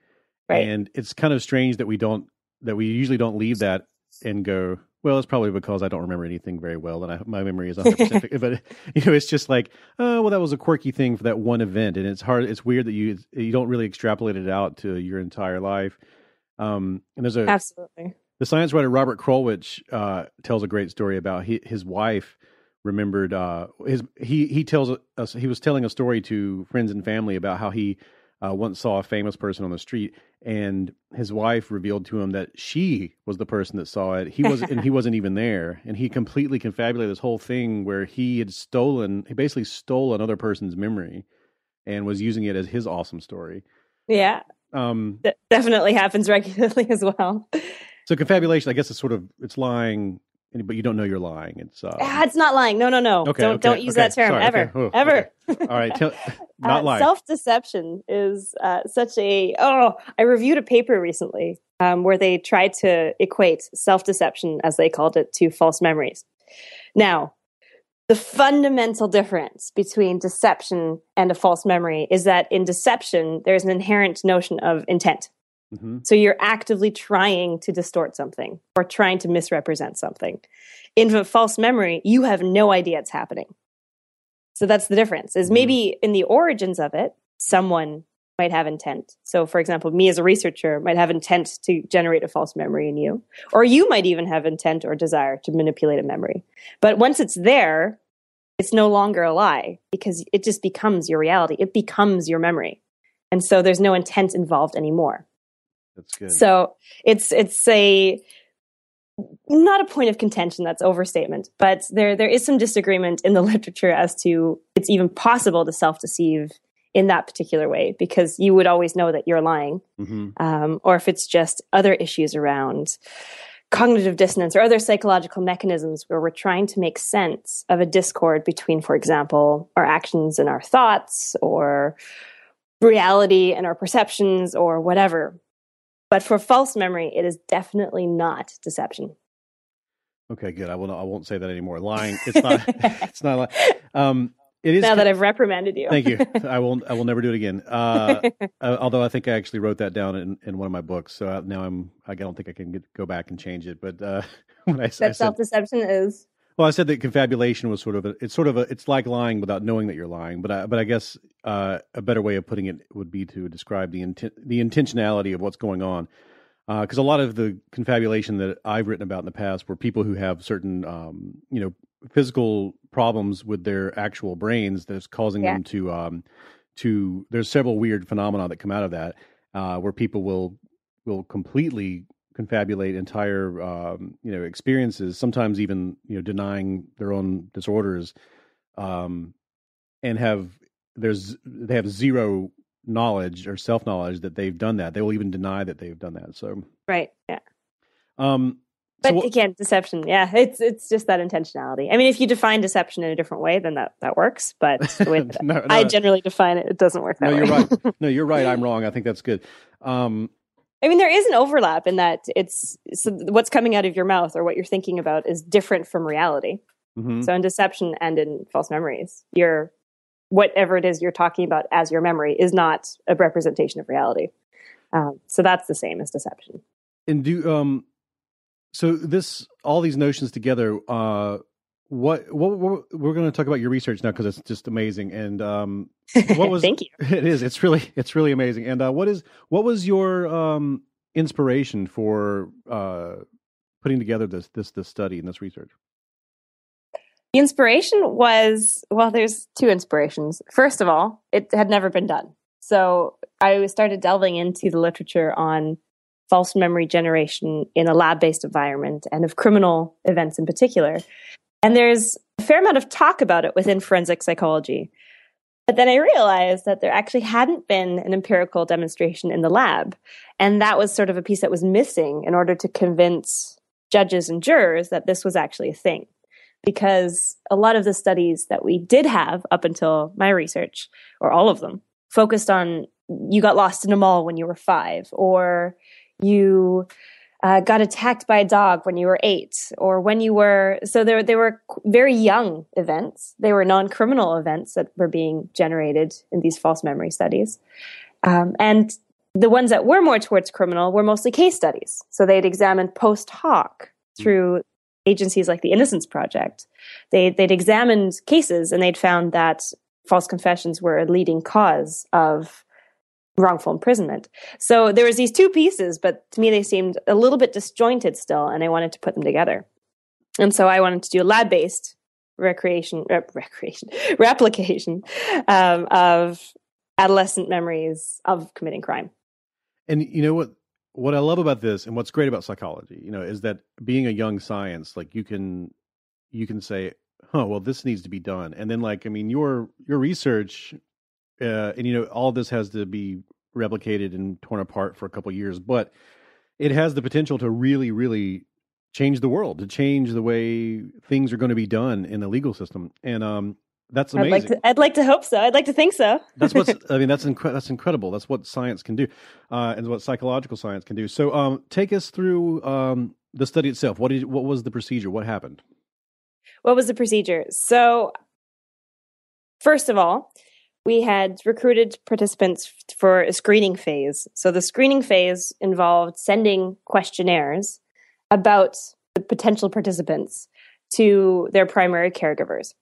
Right. And it's kind of strange that we don't that we usually don't leave that and go, well, it's probably because I don't remember anything very well and I, my memory is 100%. but you know, it's just like, oh, well, that was a quirky thing for that one event, and it's hard. It's weird that you you don't really extrapolate it out to your entire life. Um, and there's a absolutely the science writer Robert Krulwich uh, tells a great story about he, his wife remembered uh, his he he tells us he was telling a story to friends and family about how he uh, once saw a famous person on the street and his wife revealed to him that she was the person that saw it. He was and he wasn't even there. And he completely confabulated this whole thing where he had stolen he basically stole another person's memory and was using it as his awesome story. Yeah. Um that definitely happens regularly as well so confabulation, I guess, it's sort of it's lying, but you don't know you're lying. It's uh, ah, it's not lying. No, no, no. Okay, don't okay, don't use okay, that term sorry, ever, oh, ever. All right, tell, not uh, lying. Self deception is uh, such a oh. I reviewed a paper recently um, where they tried to equate self deception, as they called it, to false memories. Now, the fundamental difference between deception and a false memory is that in deception, there's an inherent notion of intent. Mm-hmm. So you're actively trying to distort something or trying to misrepresent something. In a false memory, you have no idea it's happening. So that's the difference. Is Mm-hmm. maybe in the origins of it, someone might have intent. So for example, me as a researcher might have intent to generate a false memory in you, or you might even have intent or desire to manipulate a memory. But once it's there, it's no longer a lie because it just becomes your reality. It becomes your memory. And so there's no intent involved anymore. That's good. So it's it's a not a point of contention that's overstatement but there there is some disagreement in the literature as to it's even possible to self-deceive in that particular way because you would always know that you're lying mm-hmm. um, or if it's just other issues around cognitive dissonance or other psychological mechanisms where we're trying to make sense of a discord between, for example, our actions and our thoughts or reality and our perceptions or whatever. But for false memory, it is definitely not deception. Okay, good. I will. I won't say that anymore. Lying. It's not. it's not. Lying. Um, it is now that I've reprimanded you. thank you. I will. I will never do it again. Uh, uh, although I think I actually wrote that down in, in one of my books. So I, now I'm. I don't think I can get, go back and change it. But uh, when I, I that self deception is. Well, I said that confabulation was sort of a, it's sort of a, it's like lying without knowing that you're lying. But I, but I guess uh, a better way of putting it would be to describe the inten- the intentionality of what's going on. Because uh, a lot of the confabulation that I've written about in the past were people who have certain, um, you know, physical problems with their actual brains that's causing yeah. them to, um, to. There's several weird phenomena that come out of that, uh, where people will will completely confabulate entire um, you know experiences sometimes even you know denying their own disorders um, and have there's they have zero knowledge or self knowledge that they've done that. They will even deny that they've done that so. Right yeah. Um but so again deception yeah it's it's just that intentionality. I mean if you define deception in a different way then that that works but that no, no, i generally define it it doesn't work that no way. you're right. No you're right. I'm wrong. I think that's good. Um I mean, there is an overlap in that it's so what's coming out of your mouth or what you're thinking about is different from reality. Mm-hmm. So in deception and in false memories, your whatever it is you're talking about as your memory is not a representation of reality. Um, so that's the same as deception. And do um, so this all these notions together. Uh, what what, what we're going to talk about your research now because it's just amazing. And um, what was thank you. It is. It's really it's really amazing. And uh, what is what was your um, inspiration for uh, putting together this this this study and this research? The inspiration was well, there's two inspirations. First of all, it had never been done. So I started delving into the literature on false memory generation in a lab based environment and of criminal events in particular. And there's a fair amount of talk about it within forensic psychology. But then I realized that there actually hadn't been an empirical demonstration in the lab. And that was sort of a piece that was missing in order to convince judges and jurors that this was actually a thing. Because a lot of the studies that we did have up until my research, or all of them, focused on you got lost in a mall when you were five, or you uh, got attacked by a dog when you were eight, or when you were. So there, they were very young events. They were non-criminal events that were being generated in these false memory studies, um, and the ones that were more towards criminal were mostly case studies. So they'd examined post hoc through agencies like the Innocence Project. They, they'd examined cases and they'd found that false confessions were a leading cause of wrongful imprisonment. So there was these two pieces, but to me they seemed a little bit disjointed still, and I wanted to put them together. And so I wanted to do a lab-based recreation, uh, recreation, replication um, of adolescent memories of committing crime. And you know what? What I love about this, and what's great about psychology, you know, is that being a young science, like you can, you can say, "Oh, well, this needs to be done," and then, like, I mean, your your research uh, and you know all this has to be replicated and torn apart for a couple years, but it has the potential to really, really change the world, to change the way things are going to be done in the legal system, and um, that's amazing. I'd like, to, I'd like to hope so. I'd like to think so. that's what's. I mean, that's incre- that's incredible. That's what science can do, uh, and what psychological science can do. So, um, take us through um, the study itself. What did? What was the procedure? What happened? What was the procedure? So, first of all, we had recruited participants for a screening phase. So the screening phase involved sending questionnaires about the potential participants to their primary caregivers.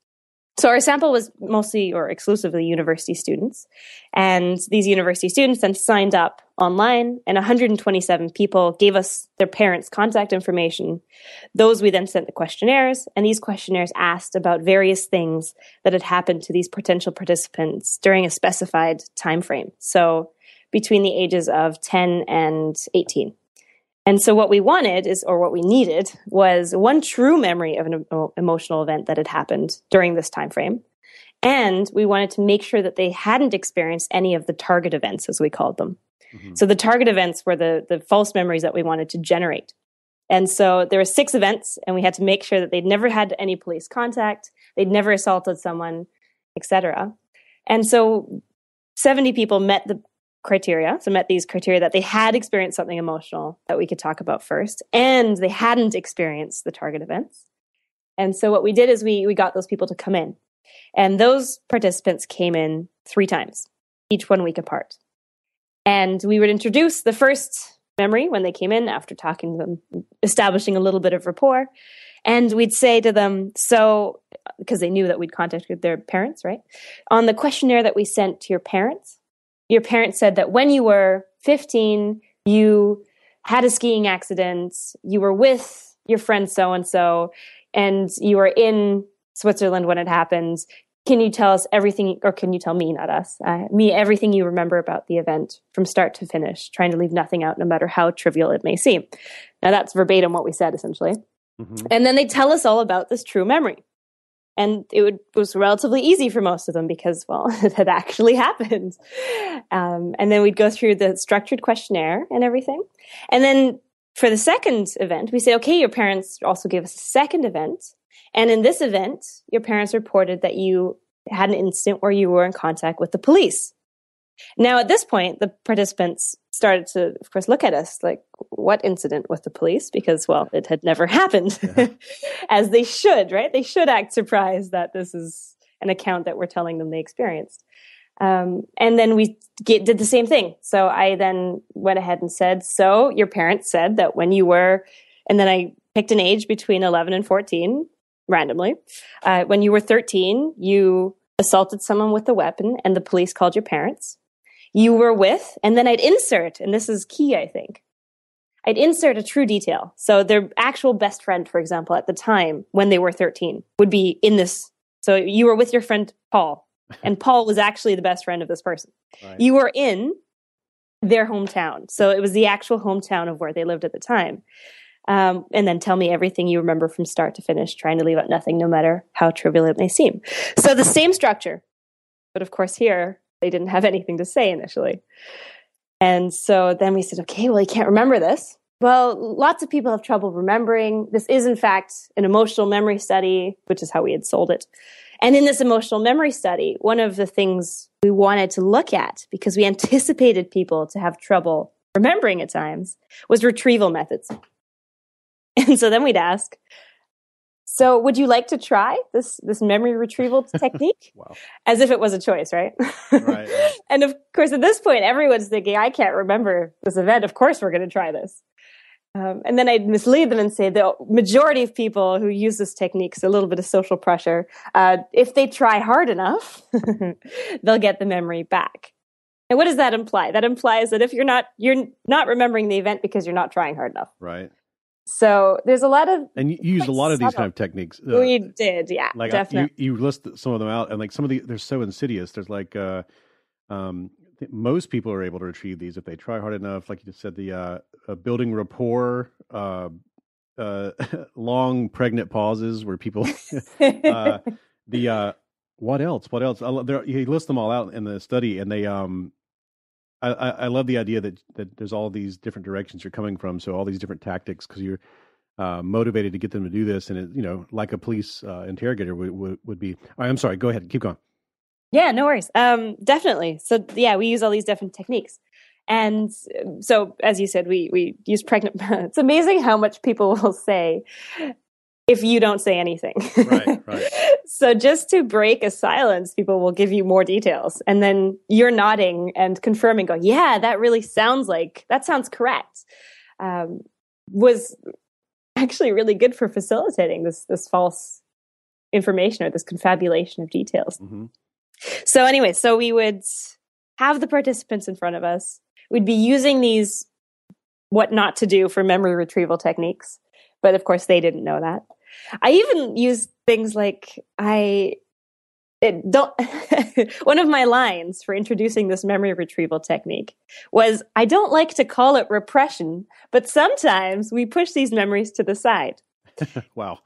So our sample was mostly or exclusively university students. And these university students then signed up online and 127 people gave us their parents' contact information. Those we then sent the questionnaires and these questionnaires asked about various things that had happened to these potential participants during a specified time frame. So between the ages of 10 and 18. And so what we wanted is, or what we needed was one true memory of an emotional event that had happened during this time frame. And we wanted to make sure that they hadn't experienced any of the target events, as we called them. Mm-hmm. So the target events were the, the false memories that we wanted to generate. And so there were six events, and we had to make sure that they'd never had any police contact, they'd never assaulted someone, etc. And so 70 people met the criteria, so met these criteria that they had experienced something emotional that we could talk about first, and they hadn't experienced the target events. And so what we did is we we got those people to come in. And those participants came in three times, each one week apart. And we would introduce the first memory when they came in after talking to them, establishing a little bit of rapport. And we'd say to them, so, because they knew that we'd contacted their parents, right? On the questionnaire that we sent to your parents, your parents said that when you were 15, you had a skiing accident, you were with your friend so and so, and you were in Switzerland when it happened. Can you tell us everything, or can you tell me, not us, uh, me, everything you remember about the event from start to finish, trying to leave nothing out, no matter how trivial it may seem? Now, that's verbatim what we said, essentially. Mm-hmm. And then they tell us all about this true memory. And it, would, was relatively easy for most of them because, well, it had actually happened. Um, and then we'd go through the structured questionnaire and everything. And then for the second event, we say, okay, your parents also give us a second event. And in this event, your parents reported that you had an incident where you were in contact with the police. Now, at this point, the participants started to, of course, look at us like, what incident with the police? Because, well, it had never happened, yeah. as they should, right? They should act surprised that this is an account that we're telling them they experienced. Um, and then we get, did the same thing. So I then went ahead and said, So your parents said that when you were, and then I picked an age between 11 and 14 randomly. Uh, when you were 13, you assaulted someone with a weapon and the police called your parents you were with, and then I'd insert, and this is key, I think. I'd insert a true detail. So their actual best friend, for example, at the time when they were 13 would be in this. So you were with your friend Paul, and Paul was actually the best friend of this person. Right. You were in their hometown. So it was the actual hometown of where they lived at the time. Um, and then tell me everything you remember from start to finish, trying to leave out nothing, no matter how trivial it may seem. So the same structure. But of course, here they didn't have anything to say initially. And so then we said, okay, well, you can't remember this. Well, lots of people have trouble remembering. This is, in fact, an emotional memory study, which is how we had sold it. And in this emotional memory study, one of the things we wanted to look at, because we anticipated people to have trouble remembering at times, was retrieval methods. And so then we'd ask, so, would you like to try this this memory retrieval technique? wow. As if it was a choice, right? right. and of course, at this point, everyone's thinking, "I can't remember this event. Of course, we're going to try this." Um, and then I'd mislead them and say the majority of people who use this technique is a little bit of social pressure. Uh, if they try hard enough, they'll get the memory back. And what does that imply? That implies that if you're not you're not remembering the event because you're not trying hard enough. Right. So there's a lot of and you used a lot of these kind of techniques. Uh, we did, yeah, like definitely. you, you list some of them out, and like some of the they're so insidious. There's like uh, um, most people are able to achieve these if they try hard enough. Like you just said, the uh, uh building rapport, uh, uh, long pregnant pauses where people, uh, the uh, what else? What else? I, he lists them all out in the study, and they um I, I love the idea that that there's all these different directions you're coming from, so all these different tactics because you're uh, motivated to get them to do this, and it, you know, like a police uh, interrogator would, would, would be. Right, I'm sorry. Go ahead. Keep going. Yeah, no worries. Um, definitely. So yeah, we use all these different techniques, and so as you said, we we use pregnant. it's amazing how much people will say if you don't say anything. Right, right. so just to break a silence, people will give you more details. And then you're nodding and confirming, going, yeah, that really sounds like, that sounds correct. Um, was actually really good for facilitating this, this false information or this confabulation of details. Mm-hmm. So anyway, so we would have the participants in front of us. We'd be using these what not to do for memory retrieval techniques. But of course, they didn't know that. I even use things like I it don't one of my lines for introducing this memory retrieval technique was I don't like to call it repression, but sometimes we push these memories to the side. wow.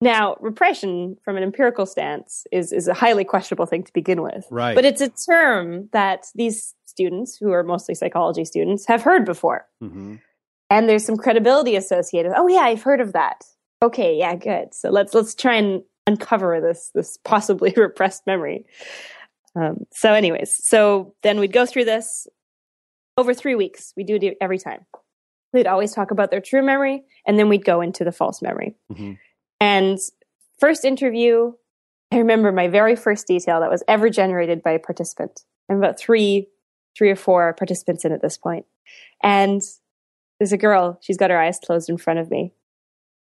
Now, repression from an empirical stance is is a highly questionable thing to begin with. Right. But it's a term that these students, who are mostly psychology students, have heard before. Mm-hmm. and there's some credibility associated. Oh yeah, I've heard of that. Okay, yeah, good. So let's let's try and uncover this this possibly repressed memory. Um, so, anyways, so then we'd go through this over three weeks. We do it every time. They'd always talk about their true memory, and then we'd go into the false memory. Mm-hmm. And first interview, I remember my very first detail that was ever generated by a participant. I'm about three, three or four participants in at this point. And there's a girl, she's got her eyes closed in front of me.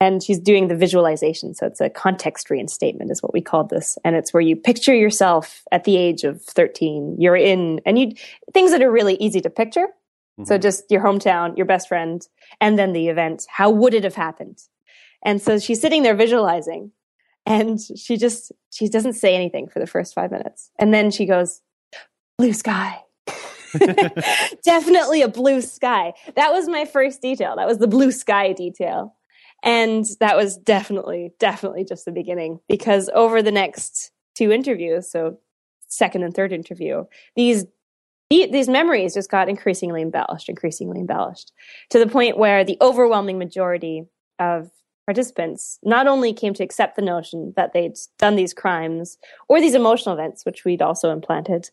And she's doing the visualization. So it's a context reinstatement, is what we called this. And it's where you picture yourself at the age of 13. You're in, and you, things that are really easy to picture. Mm-hmm. So just your hometown, your best friend, and then the event. How would it have happened? And so she's sitting there visualizing and she just, she doesn't say anything for the first five minutes. And then she goes, blue sky. Definitely a blue sky. That was my first detail. That was the blue sky detail. And that was definitely, definitely just the beginning because over the next two interviews, so second and third interview, these these memories just got increasingly embellished, increasingly embellished to the point where the overwhelming majority of participants not only came to accept the notion that they'd done these crimes or these emotional events, which we'd also implanted,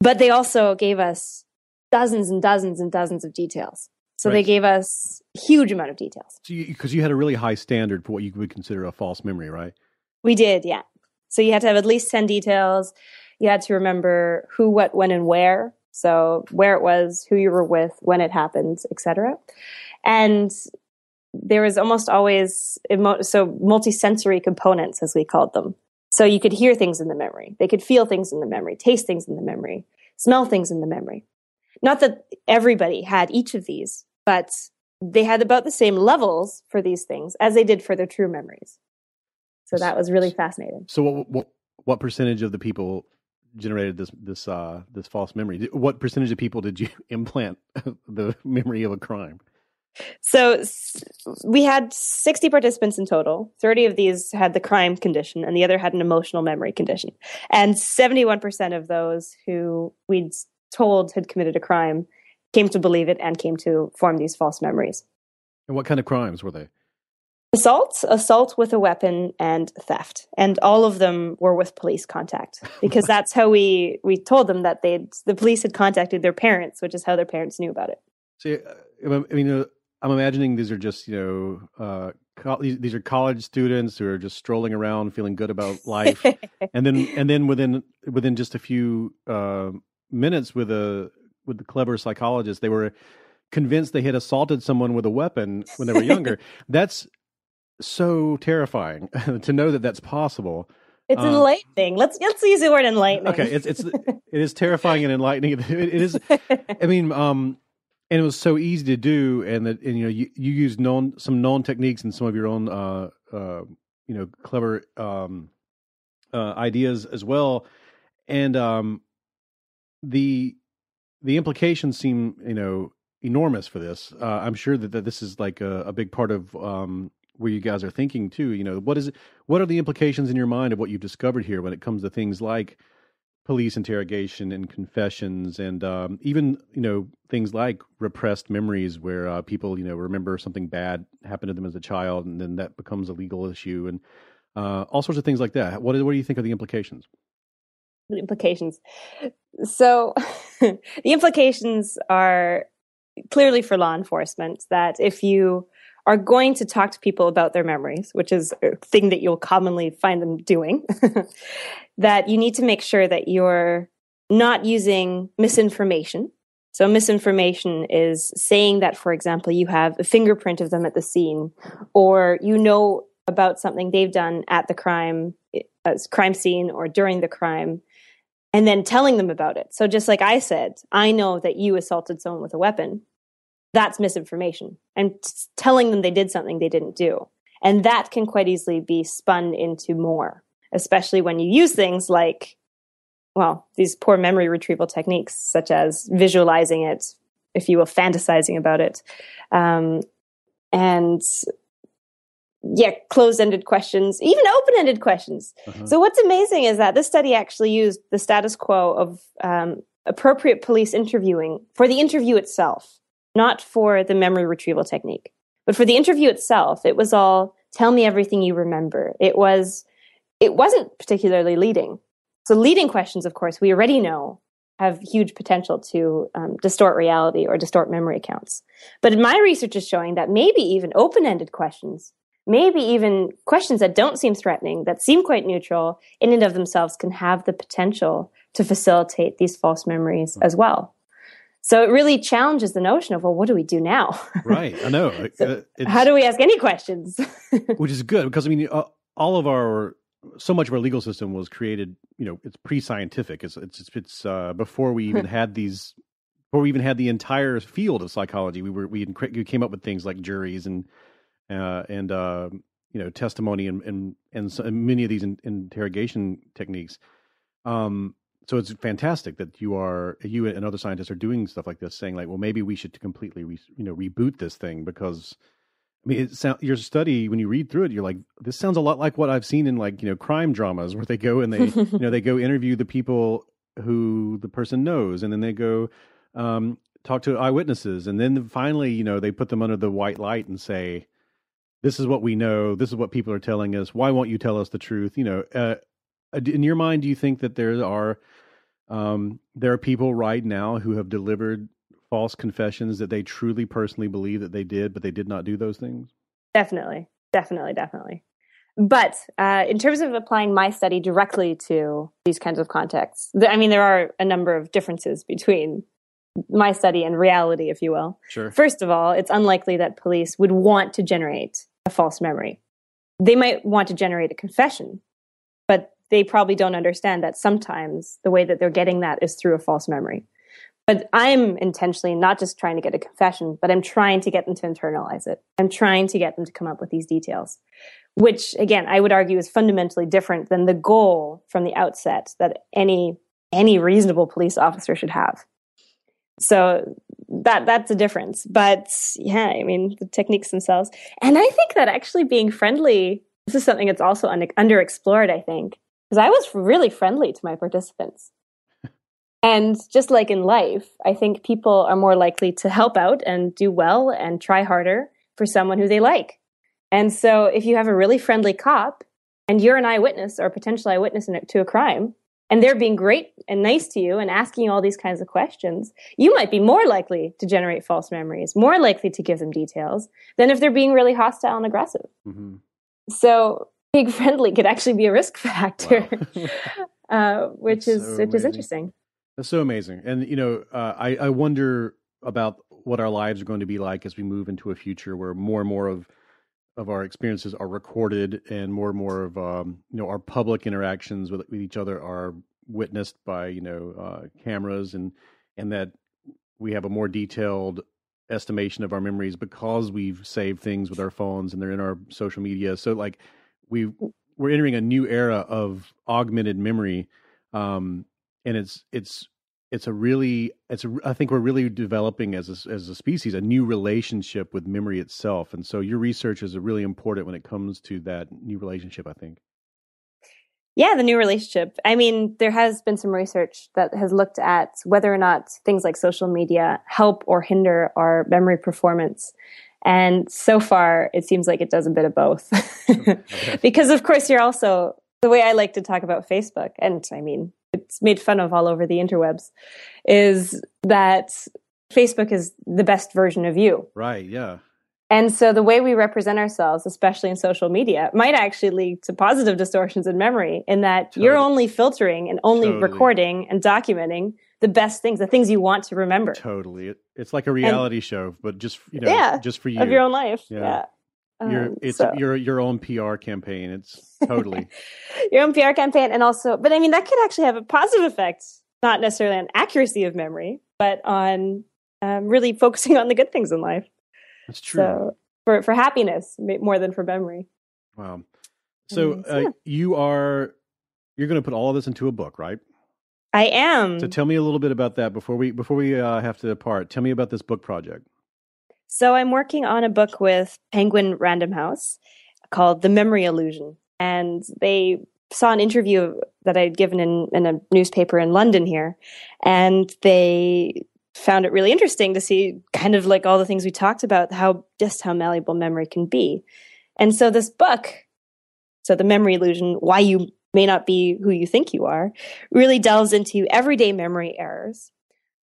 but they also gave us dozens and dozens and dozens of details. So right. they gave us huge amount of details. Because so you, you had a really high standard for what you would consider a false memory, right? We did, yeah. So you had to have at least 10 details. You had to remember who, what, when, and where. So where it was, who you were with, when it happened, etc. And there was almost always emo- so multisensory components, as we called them. So you could hear things in the memory. They could feel things in the memory, taste things in the memory, smell things in the memory. Not that everybody had each of these, but they had about the same levels for these things as they did for their true memories. So that was really fascinating. So what what, what percentage of the people generated this this uh, this false memory? What percentage of people did you implant the memory of a crime? So we had 60 participants in total. 30 of these had the crime condition and the other had an emotional memory condition. And 71% of those who we'd told had committed a crime came to believe it and came to form these false memories. And what kind of crimes were they? Assault, assault with a weapon, and theft, and all of them were with police contact because that's how we we told them that they the police had contacted their parents, which is how their parents knew about it. See, uh, I mean, uh, I'm imagining these are just you know uh, co- these, these are college students who are just strolling around, feeling good about life, and then and then within within just a few uh, minutes with a with the clever psychologists, they were convinced they had assaulted someone with a weapon when they were younger. that's so terrifying to know that that's possible. It's um, enlightening. Let's let's use the word enlightening. Okay, it's it's it is terrifying and enlightening. It, it is. I mean, um, and it was so easy to do, and that and you know you you used known some known techniques and some of your own uh uh you know clever um uh ideas as well, and um the the implications seem you know enormous for this. Uh, I'm sure that, that this is like a, a big part of um, where you guys are thinking too. You know, what is it, what are the implications in your mind of what you've discovered here when it comes to things like police interrogation and confessions and um, even you know things like repressed memories where uh, people you know remember something bad happened to them as a child and then that becomes a legal issue and uh, all sorts of things like that what, what do you think are the implications implications so the implications are clearly for law enforcement that if you are going to talk to people about their memories, which is a thing that you'll commonly find them doing, that you need to make sure that you're not using misinformation. So misinformation is saying that, for example, you have a fingerprint of them at the scene, or you know about something they've done at the crime, uh, crime scene or during the crime, and then telling them about it. So just like I said, I know that you assaulted someone with a weapon that's misinformation and telling them they did something they didn't do. And that can quite easily be spun into more, especially when you use things like, well, these poor memory retrieval techniques, such as visualizing it, if you will, fantasizing about it. Um, and yeah, closed ended questions, even open ended questions. Uh-huh. So, what's amazing is that this study actually used the status quo of um, appropriate police interviewing for the interview itself not for the memory retrieval technique. But for the interview itself, it was all tell me everything you remember. It was it wasn't particularly leading. So leading questions, of course, we already know have huge potential to um, distort reality or distort memory accounts. But my research is showing that maybe even open-ended questions, maybe even questions that don't seem threatening, that seem quite neutral, in and of themselves can have the potential to facilitate these false memories as well. So it really challenges the notion of, well, what do we do now? right. I know. so uh, how do we ask any questions? which is good because, I mean, uh, all of our so much of our legal system was created you know it's pre-scientific it's it's it's uh, before we even had these before we even had the entire field of psychology we were we, we came up with things like juries and uh, and uh, you know testimony and and and, so, and many of these in, interrogation techniques. Um so it's fantastic that you are you and other scientists are doing stuff like this saying like well maybe we should completely re, you know reboot this thing because I mean, it sound, your study when you read through it, you're like, this sounds a lot like what I've seen in like you know crime dramas where they go and they you know they go interview the people who the person knows, and then they go um, talk to eyewitnesses, and then finally you know they put them under the white light and say, this is what we know, this is what people are telling us. Why won't you tell us the truth? You know, uh, in your mind, do you think that there are um, there are people right now who have delivered false confessions that they truly personally believe that they did, but they did not do those things? Definitely, definitely, definitely. But uh, in terms of applying my study directly to these kinds of contexts, I mean, there are a number of differences between my study and reality, if you will. Sure. First of all, it's unlikely that police would want to generate a false memory. They might want to generate a confession, but they probably don't understand that sometimes the way that they're getting that is through a false memory. But I'm intentionally not just trying to get a confession, but I'm trying to get them to internalize it. I'm trying to get them to come up with these details, which again, I would argue is fundamentally different than the goal from the outset that any, any reasonable police officer should have. So that, that's a difference. But yeah, I mean, the techniques themselves. And I think that actually being friendly, this is something that's also un- underexplored, I think, because I was really friendly to my participants. And just like in life, I think people are more likely to help out and do well and try harder for someone who they like. And so if you have a really friendly cop and you're an eyewitness or a potential eyewitness to a crime, and they're being great and nice to you and asking you all these kinds of questions, you might be more likely to generate false memories, more likely to give them details than if they're being really hostile and aggressive. Mm-hmm. So being friendly could actually be a risk factor, wow. uh, which That's is so which amazing. is interesting. That's so amazing. And you know, uh, I I wonder about what our lives are going to be like as we move into a future where more and more of of our experiences are recorded and more and more of um, you know our public interactions with, with each other are witnessed by you know uh, cameras and and that we have a more detailed estimation of our memories because we've saved things with our phones and they're in our social media. So like we we're entering a new era of augmented memory um, and it's it's it's a really it's a, I think we're really developing as a, as a species a new relationship with memory itself, and so your research is really important when it comes to that new relationship. I think. Yeah, the new relationship. I mean, there has been some research that has looked at whether or not things like social media help or hinder our memory performance. And so far, it seems like it does a bit of both. because, of course, you're also the way I like to talk about Facebook, and I mean, it's made fun of all over the interwebs, is that Facebook is the best version of you. Right, yeah. And so the way we represent ourselves, especially in social media, might actually lead to positive distortions in memory in that totally. you're only filtering and only totally. recording and documenting the best things, the things you want to remember. Totally. it's like a reality and, show, but just, you know, yeah, just for you. Of your own life. Yeah. yeah. Your um, it's so. your your own PR campaign. It's totally your own PR campaign, and also, but I mean that could actually have a positive effect, not necessarily on accuracy of memory, but on um, really focusing on the good things in life. That's true. So for for happiness more than for memory. Wow. So uh, yeah. you are you're going to put all of this into a book, right? I am. So tell me a little bit about that before we before we uh, have to depart. Tell me about this book project. So I'm working on a book with Penguin Random House called The Memory Illusion. And they saw an interview that I'd given in, in a newspaper in London here. And they found it really interesting to see kind of like all the things we talked about, how just how malleable memory can be. And so this book, so the memory illusion, why you may not be who you think you are, really delves into everyday memory errors,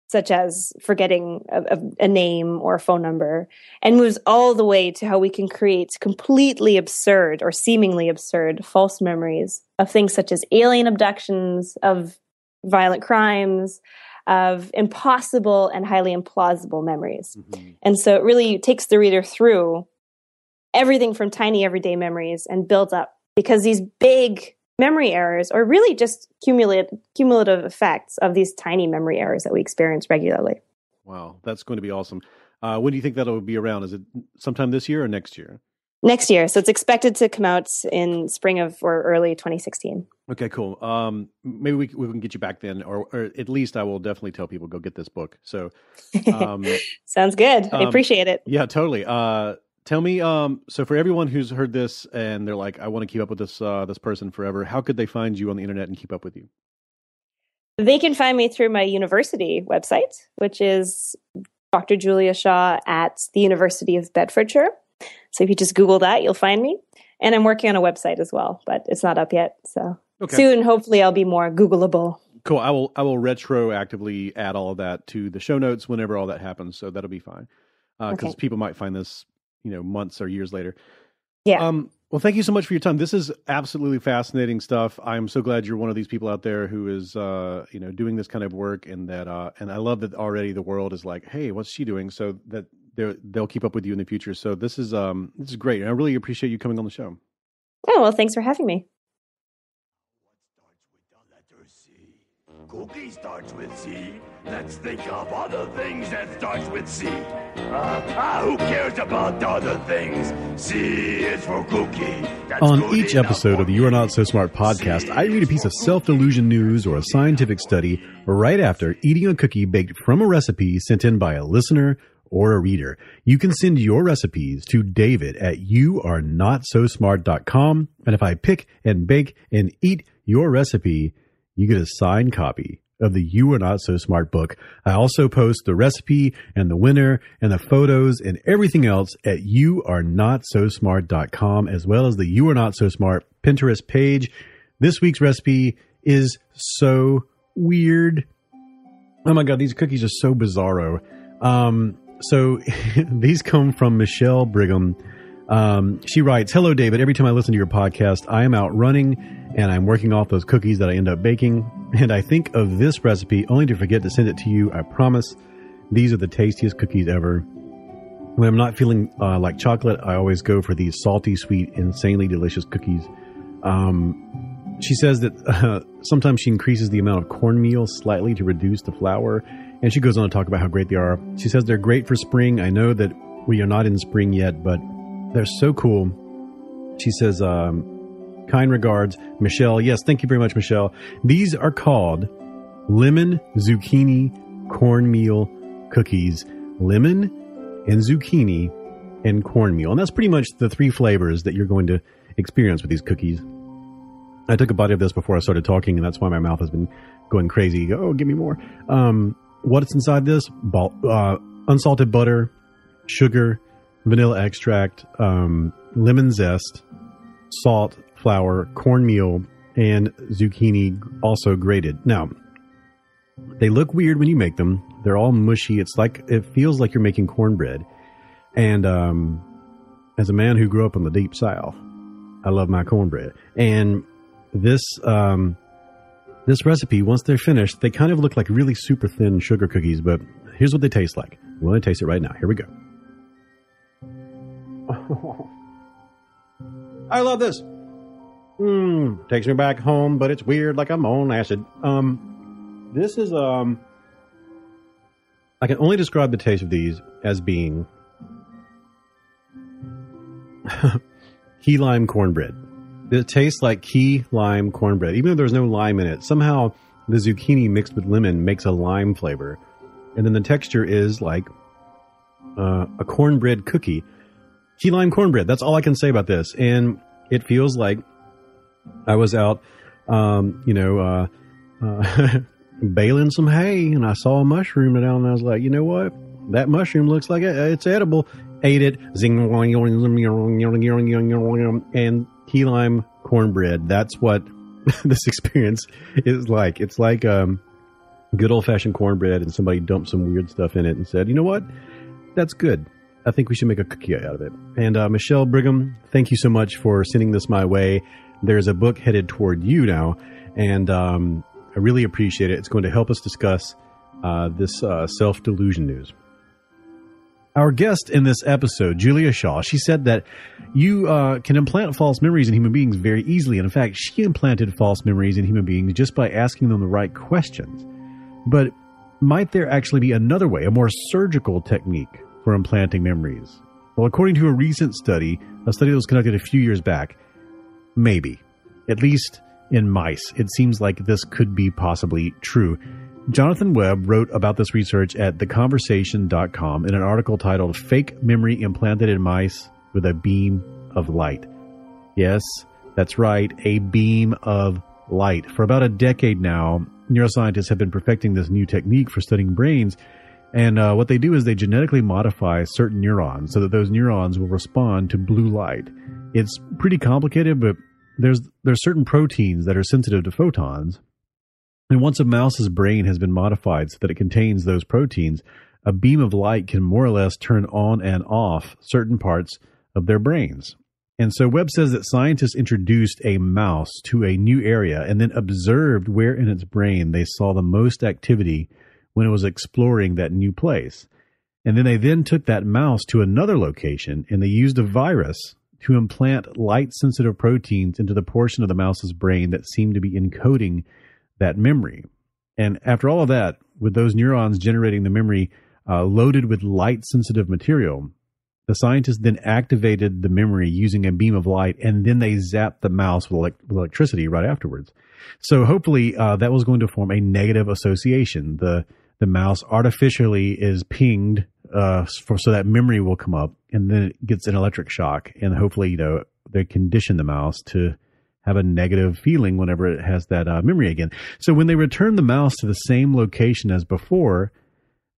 such as forgetting a, a, name or a phone number, and moves all the way to how we can create completely absurd or seemingly absurd false memories of things such as alien abductions, of violent crimes, of impossible and highly implausible memories. Mm-hmm. And so it really takes the reader through everything from tiny everyday memories and builds up because these big memory errors are really just cumulative cumulative effects of these tiny memory errors that we experience regularly. Wow, that's going to be awesome. Uh, when do you think that'll be around? Is it sometime this year or next year? Next year. So it's expected to come out in spring of or early 2016. Okay, cool. Um, maybe we, we can get you back then, or, or at least I will definitely tell people go get this book. So, um, sounds good. I um, appreciate it. Yeah, totally. Uh, tell me, um, so for everyone who's heard this and they're like, I want to keep up with this uh, this person forever, how could they find you on the internet and keep up with you? They can find me through my university website, which is Dr. Julia Shaw at the University of Bedfordshire. So if you just Google that, you'll find me. And I'm working on a website as well, but it's not up yet. So okay. soon, hopefully, I'll be more Googleable. Cool. I will. I will retroactively add all of that to the show notes whenever all that happens. So that'll be fine. Because uh, okay. people might find this, you know, months or years later. Yeah. Um. Well, thank you so much for your time. This is absolutely fascinating stuff. I'm so glad you're one of these people out there who is, uh, you know, doing this kind of work, and that, uh, and I love that already the world is like, hey, what's she doing? So that they'll keep up with you in the future. So this is um this is great, and I really appreciate you coming on the show. Oh well, thanks for having me. Cookie starts with C. Let's think of other things that starts with C. Uh, ah, who cares about other things? C is for cookie. That's On each episode of the You Are Not So Smart podcast, I read a piece of self delusion news or a scientific study right after eating a cookie baked from a recipe sent in by a listener or a reader. You can send your recipes to David at youarenotsosmart.com. And if I pick and bake and eat your recipe, you get a signed copy of the You Are Not So Smart book. I also post the recipe and the winner and the photos and everything else at youarenotsosmart.com as well as the You Are Not So Smart Pinterest page. This week's recipe is so weird. Oh my God, these cookies are so bizarro. Um, so these come from Michelle Brigham. Um, she writes, Hello, David. Every time I listen to your podcast, I am out running and I'm working off those cookies that I end up baking. And I think of this recipe only to forget to send it to you. I promise these are the tastiest cookies ever. When I'm not feeling uh, like chocolate, I always go for these salty, sweet, insanely delicious cookies. Um, she says that uh, sometimes she increases the amount of cornmeal slightly to reduce the flour and she goes on to talk about how great they are. She says they're great for spring. I know that we are not in spring yet, but they're so cool. She says, um, kind regards, Michelle. Yes, thank you very much, Michelle. These are called lemon zucchini cornmeal cookies. Lemon and zucchini and cornmeal. And that's pretty much the three flavors that you're going to experience with these cookies. I took a bite of this before I started talking, and that's why my mouth has been going crazy. Oh, give me more. Um, what's inside this? Uh, unsalted butter, sugar, vanilla extract, um, lemon zest, salt, flour, cornmeal, and zucchini also grated. Now, they look weird when you make them. They're all mushy. It's like it feels like you're making cornbread. And um, as a man who grew up in the deep south, I love my cornbread. And this um, this recipe, once they're finished, they kind of look like really super thin sugar cookies, but here's what they taste like. We're going to taste it right now. Here we go. I love this. Mmm, takes me back home, but it's weird like I'm on acid. Um, this is, um, I can only describe the taste of these as being key lime cornbread. It tastes like key lime cornbread, even though there's no lime in it. Somehow the zucchini mixed with lemon makes a lime flavor, and then the texture is like uh, a cornbread cookie. Key lime cornbread. That's all I can say about this, and it feels like I was out, um, you know, uh, uh, baling some hay and I saw a mushroom and I was like, you know what? That mushroom looks like it's edible. Ate it. Zing and key lime cornbread. That's what this experience is like. It's like um, good old fashioned cornbread and somebody dumped some weird stuff in it and said, you know what? That's good. I think we should make a cookie out of it. And uh, Michelle Brigham, thank you so much for sending this my way. There's a book headed toward you now, and um, I really appreciate it. It's going to help us discuss uh, this uh, self delusion news. Our guest in this episode, Julia Shaw, she said that you uh, can implant false memories in human beings very easily. And in fact, she implanted false memories in human beings just by asking them the right questions. But might there actually be another way, a more surgical technique for implanting memories? Well, according to a recent study, a study that was conducted a few years back, maybe. At least in mice, it seems like this could be possibly true. Jonathan Webb wrote about this research at theconversation.com in an article titled Fake Memory Implanted in Mice with a Beam of Light. Yes, that's right, a beam of light. For about a decade now, neuroscientists have been perfecting this new technique for studying brains. And uh, what they do is they genetically modify certain neurons so that those neurons will respond to blue light. It's pretty complicated, but there's there's certain proteins that are sensitive to photons. And once a mouse's brain has been modified so that it contains those proteins, a beam of light can more or less turn on and off certain parts of their brains. And so Webb says that scientists introduced a mouse to a new area and then observed where in its brain they saw the most activity when it was exploring that new place. And then they then took that mouse to another location and they used a virus to implant light sensitive proteins into the portion of the mouse's brain that seemed to be encoding that memory. And after all of that, with those neurons generating the memory uh, loaded with light sensitive material, the scientists then activated the memory using a beam of light, and then they zapped the mouse with, elect- with electricity right afterwards. So hopefully, uh, that was going to form a negative association. The the mouse artificially is pinged uh, for, so that memory will come up, and then it gets an electric shock, and hopefully, you know, they condition the mouse to have a negative feeling whenever it has that uh, memory again. So when they return the mouse to the same location as before,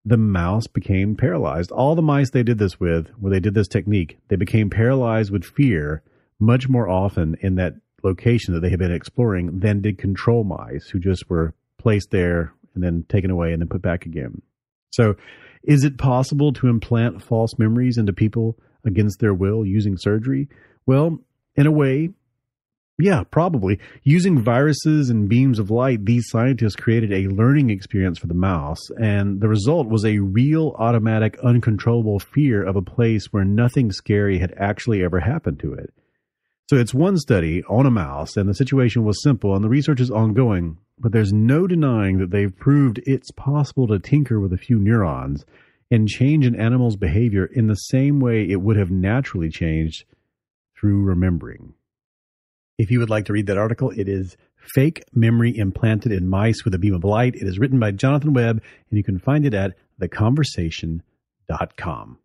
the mouse became paralyzed. All the mice they did this with, where they did this technique, they became paralyzed with fear much more often in that location that they had been exploring than did control mice who just were placed there and then taken away and then put back again. So, is it possible to implant false memories into people against their will using surgery? Well, in a way, yeah, probably. Using viruses and beams of light, these scientists created a learning experience for the mouse, and the result was a real, automatic, uncontrollable fear of a place where nothing scary had actually ever happened to it. So it's one study on a mouse, and the situation was simple, and the research is ongoing, but there's no denying that they've proved it's possible to tinker with a few neurons and change an animal's behavior in the same way it would have naturally changed through remembering. If you would like to read that article, it is Fake Memory Implanted in Mice with a Beam of Light. It is written by Jonathan Webb, and you can find it at theconversation.com.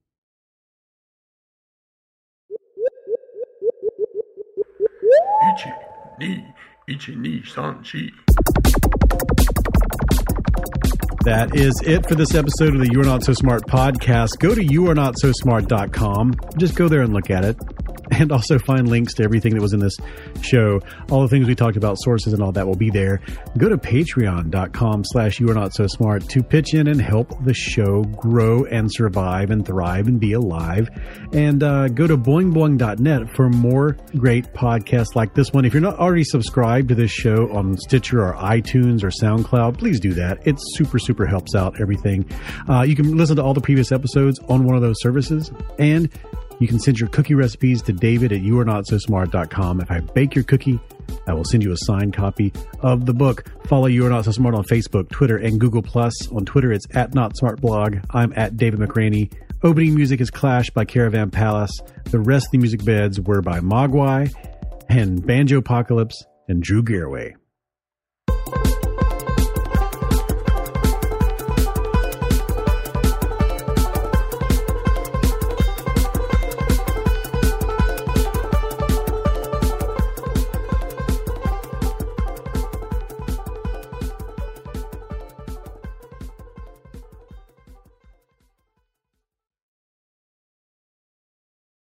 That is it for this episode of the You Are Not So Smart podcast. Go to youarenotsosmart.com. Just go there and look at it and also find links to everything that was in this show. All the things we talked about, sources and all that will be there. Go to patreon.com slash you are not so smart to pitch in and help the show grow and survive and thrive and be alive. And uh, go to boingboing.net for more great podcasts like this one. If you're not already subscribed to this show on Stitcher or iTunes or SoundCloud, please do that. It super, super helps out everything. Uh, you can listen to all the previous episodes on one of those services. And you can send your cookie recipes to david at youarenotsosmart.com. If I bake your cookie, I will send you a signed copy of the book. Follow You Are Not So Smart on Facebook, Twitter, and Google+. Plus. On Twitter, it's at Not Smart Blog. I'm at David McRaney. Opening music is Clash by Caravan Palace. The rest of the music beds were by Mogwai and Banjo Apocalypse and Drew Garraway.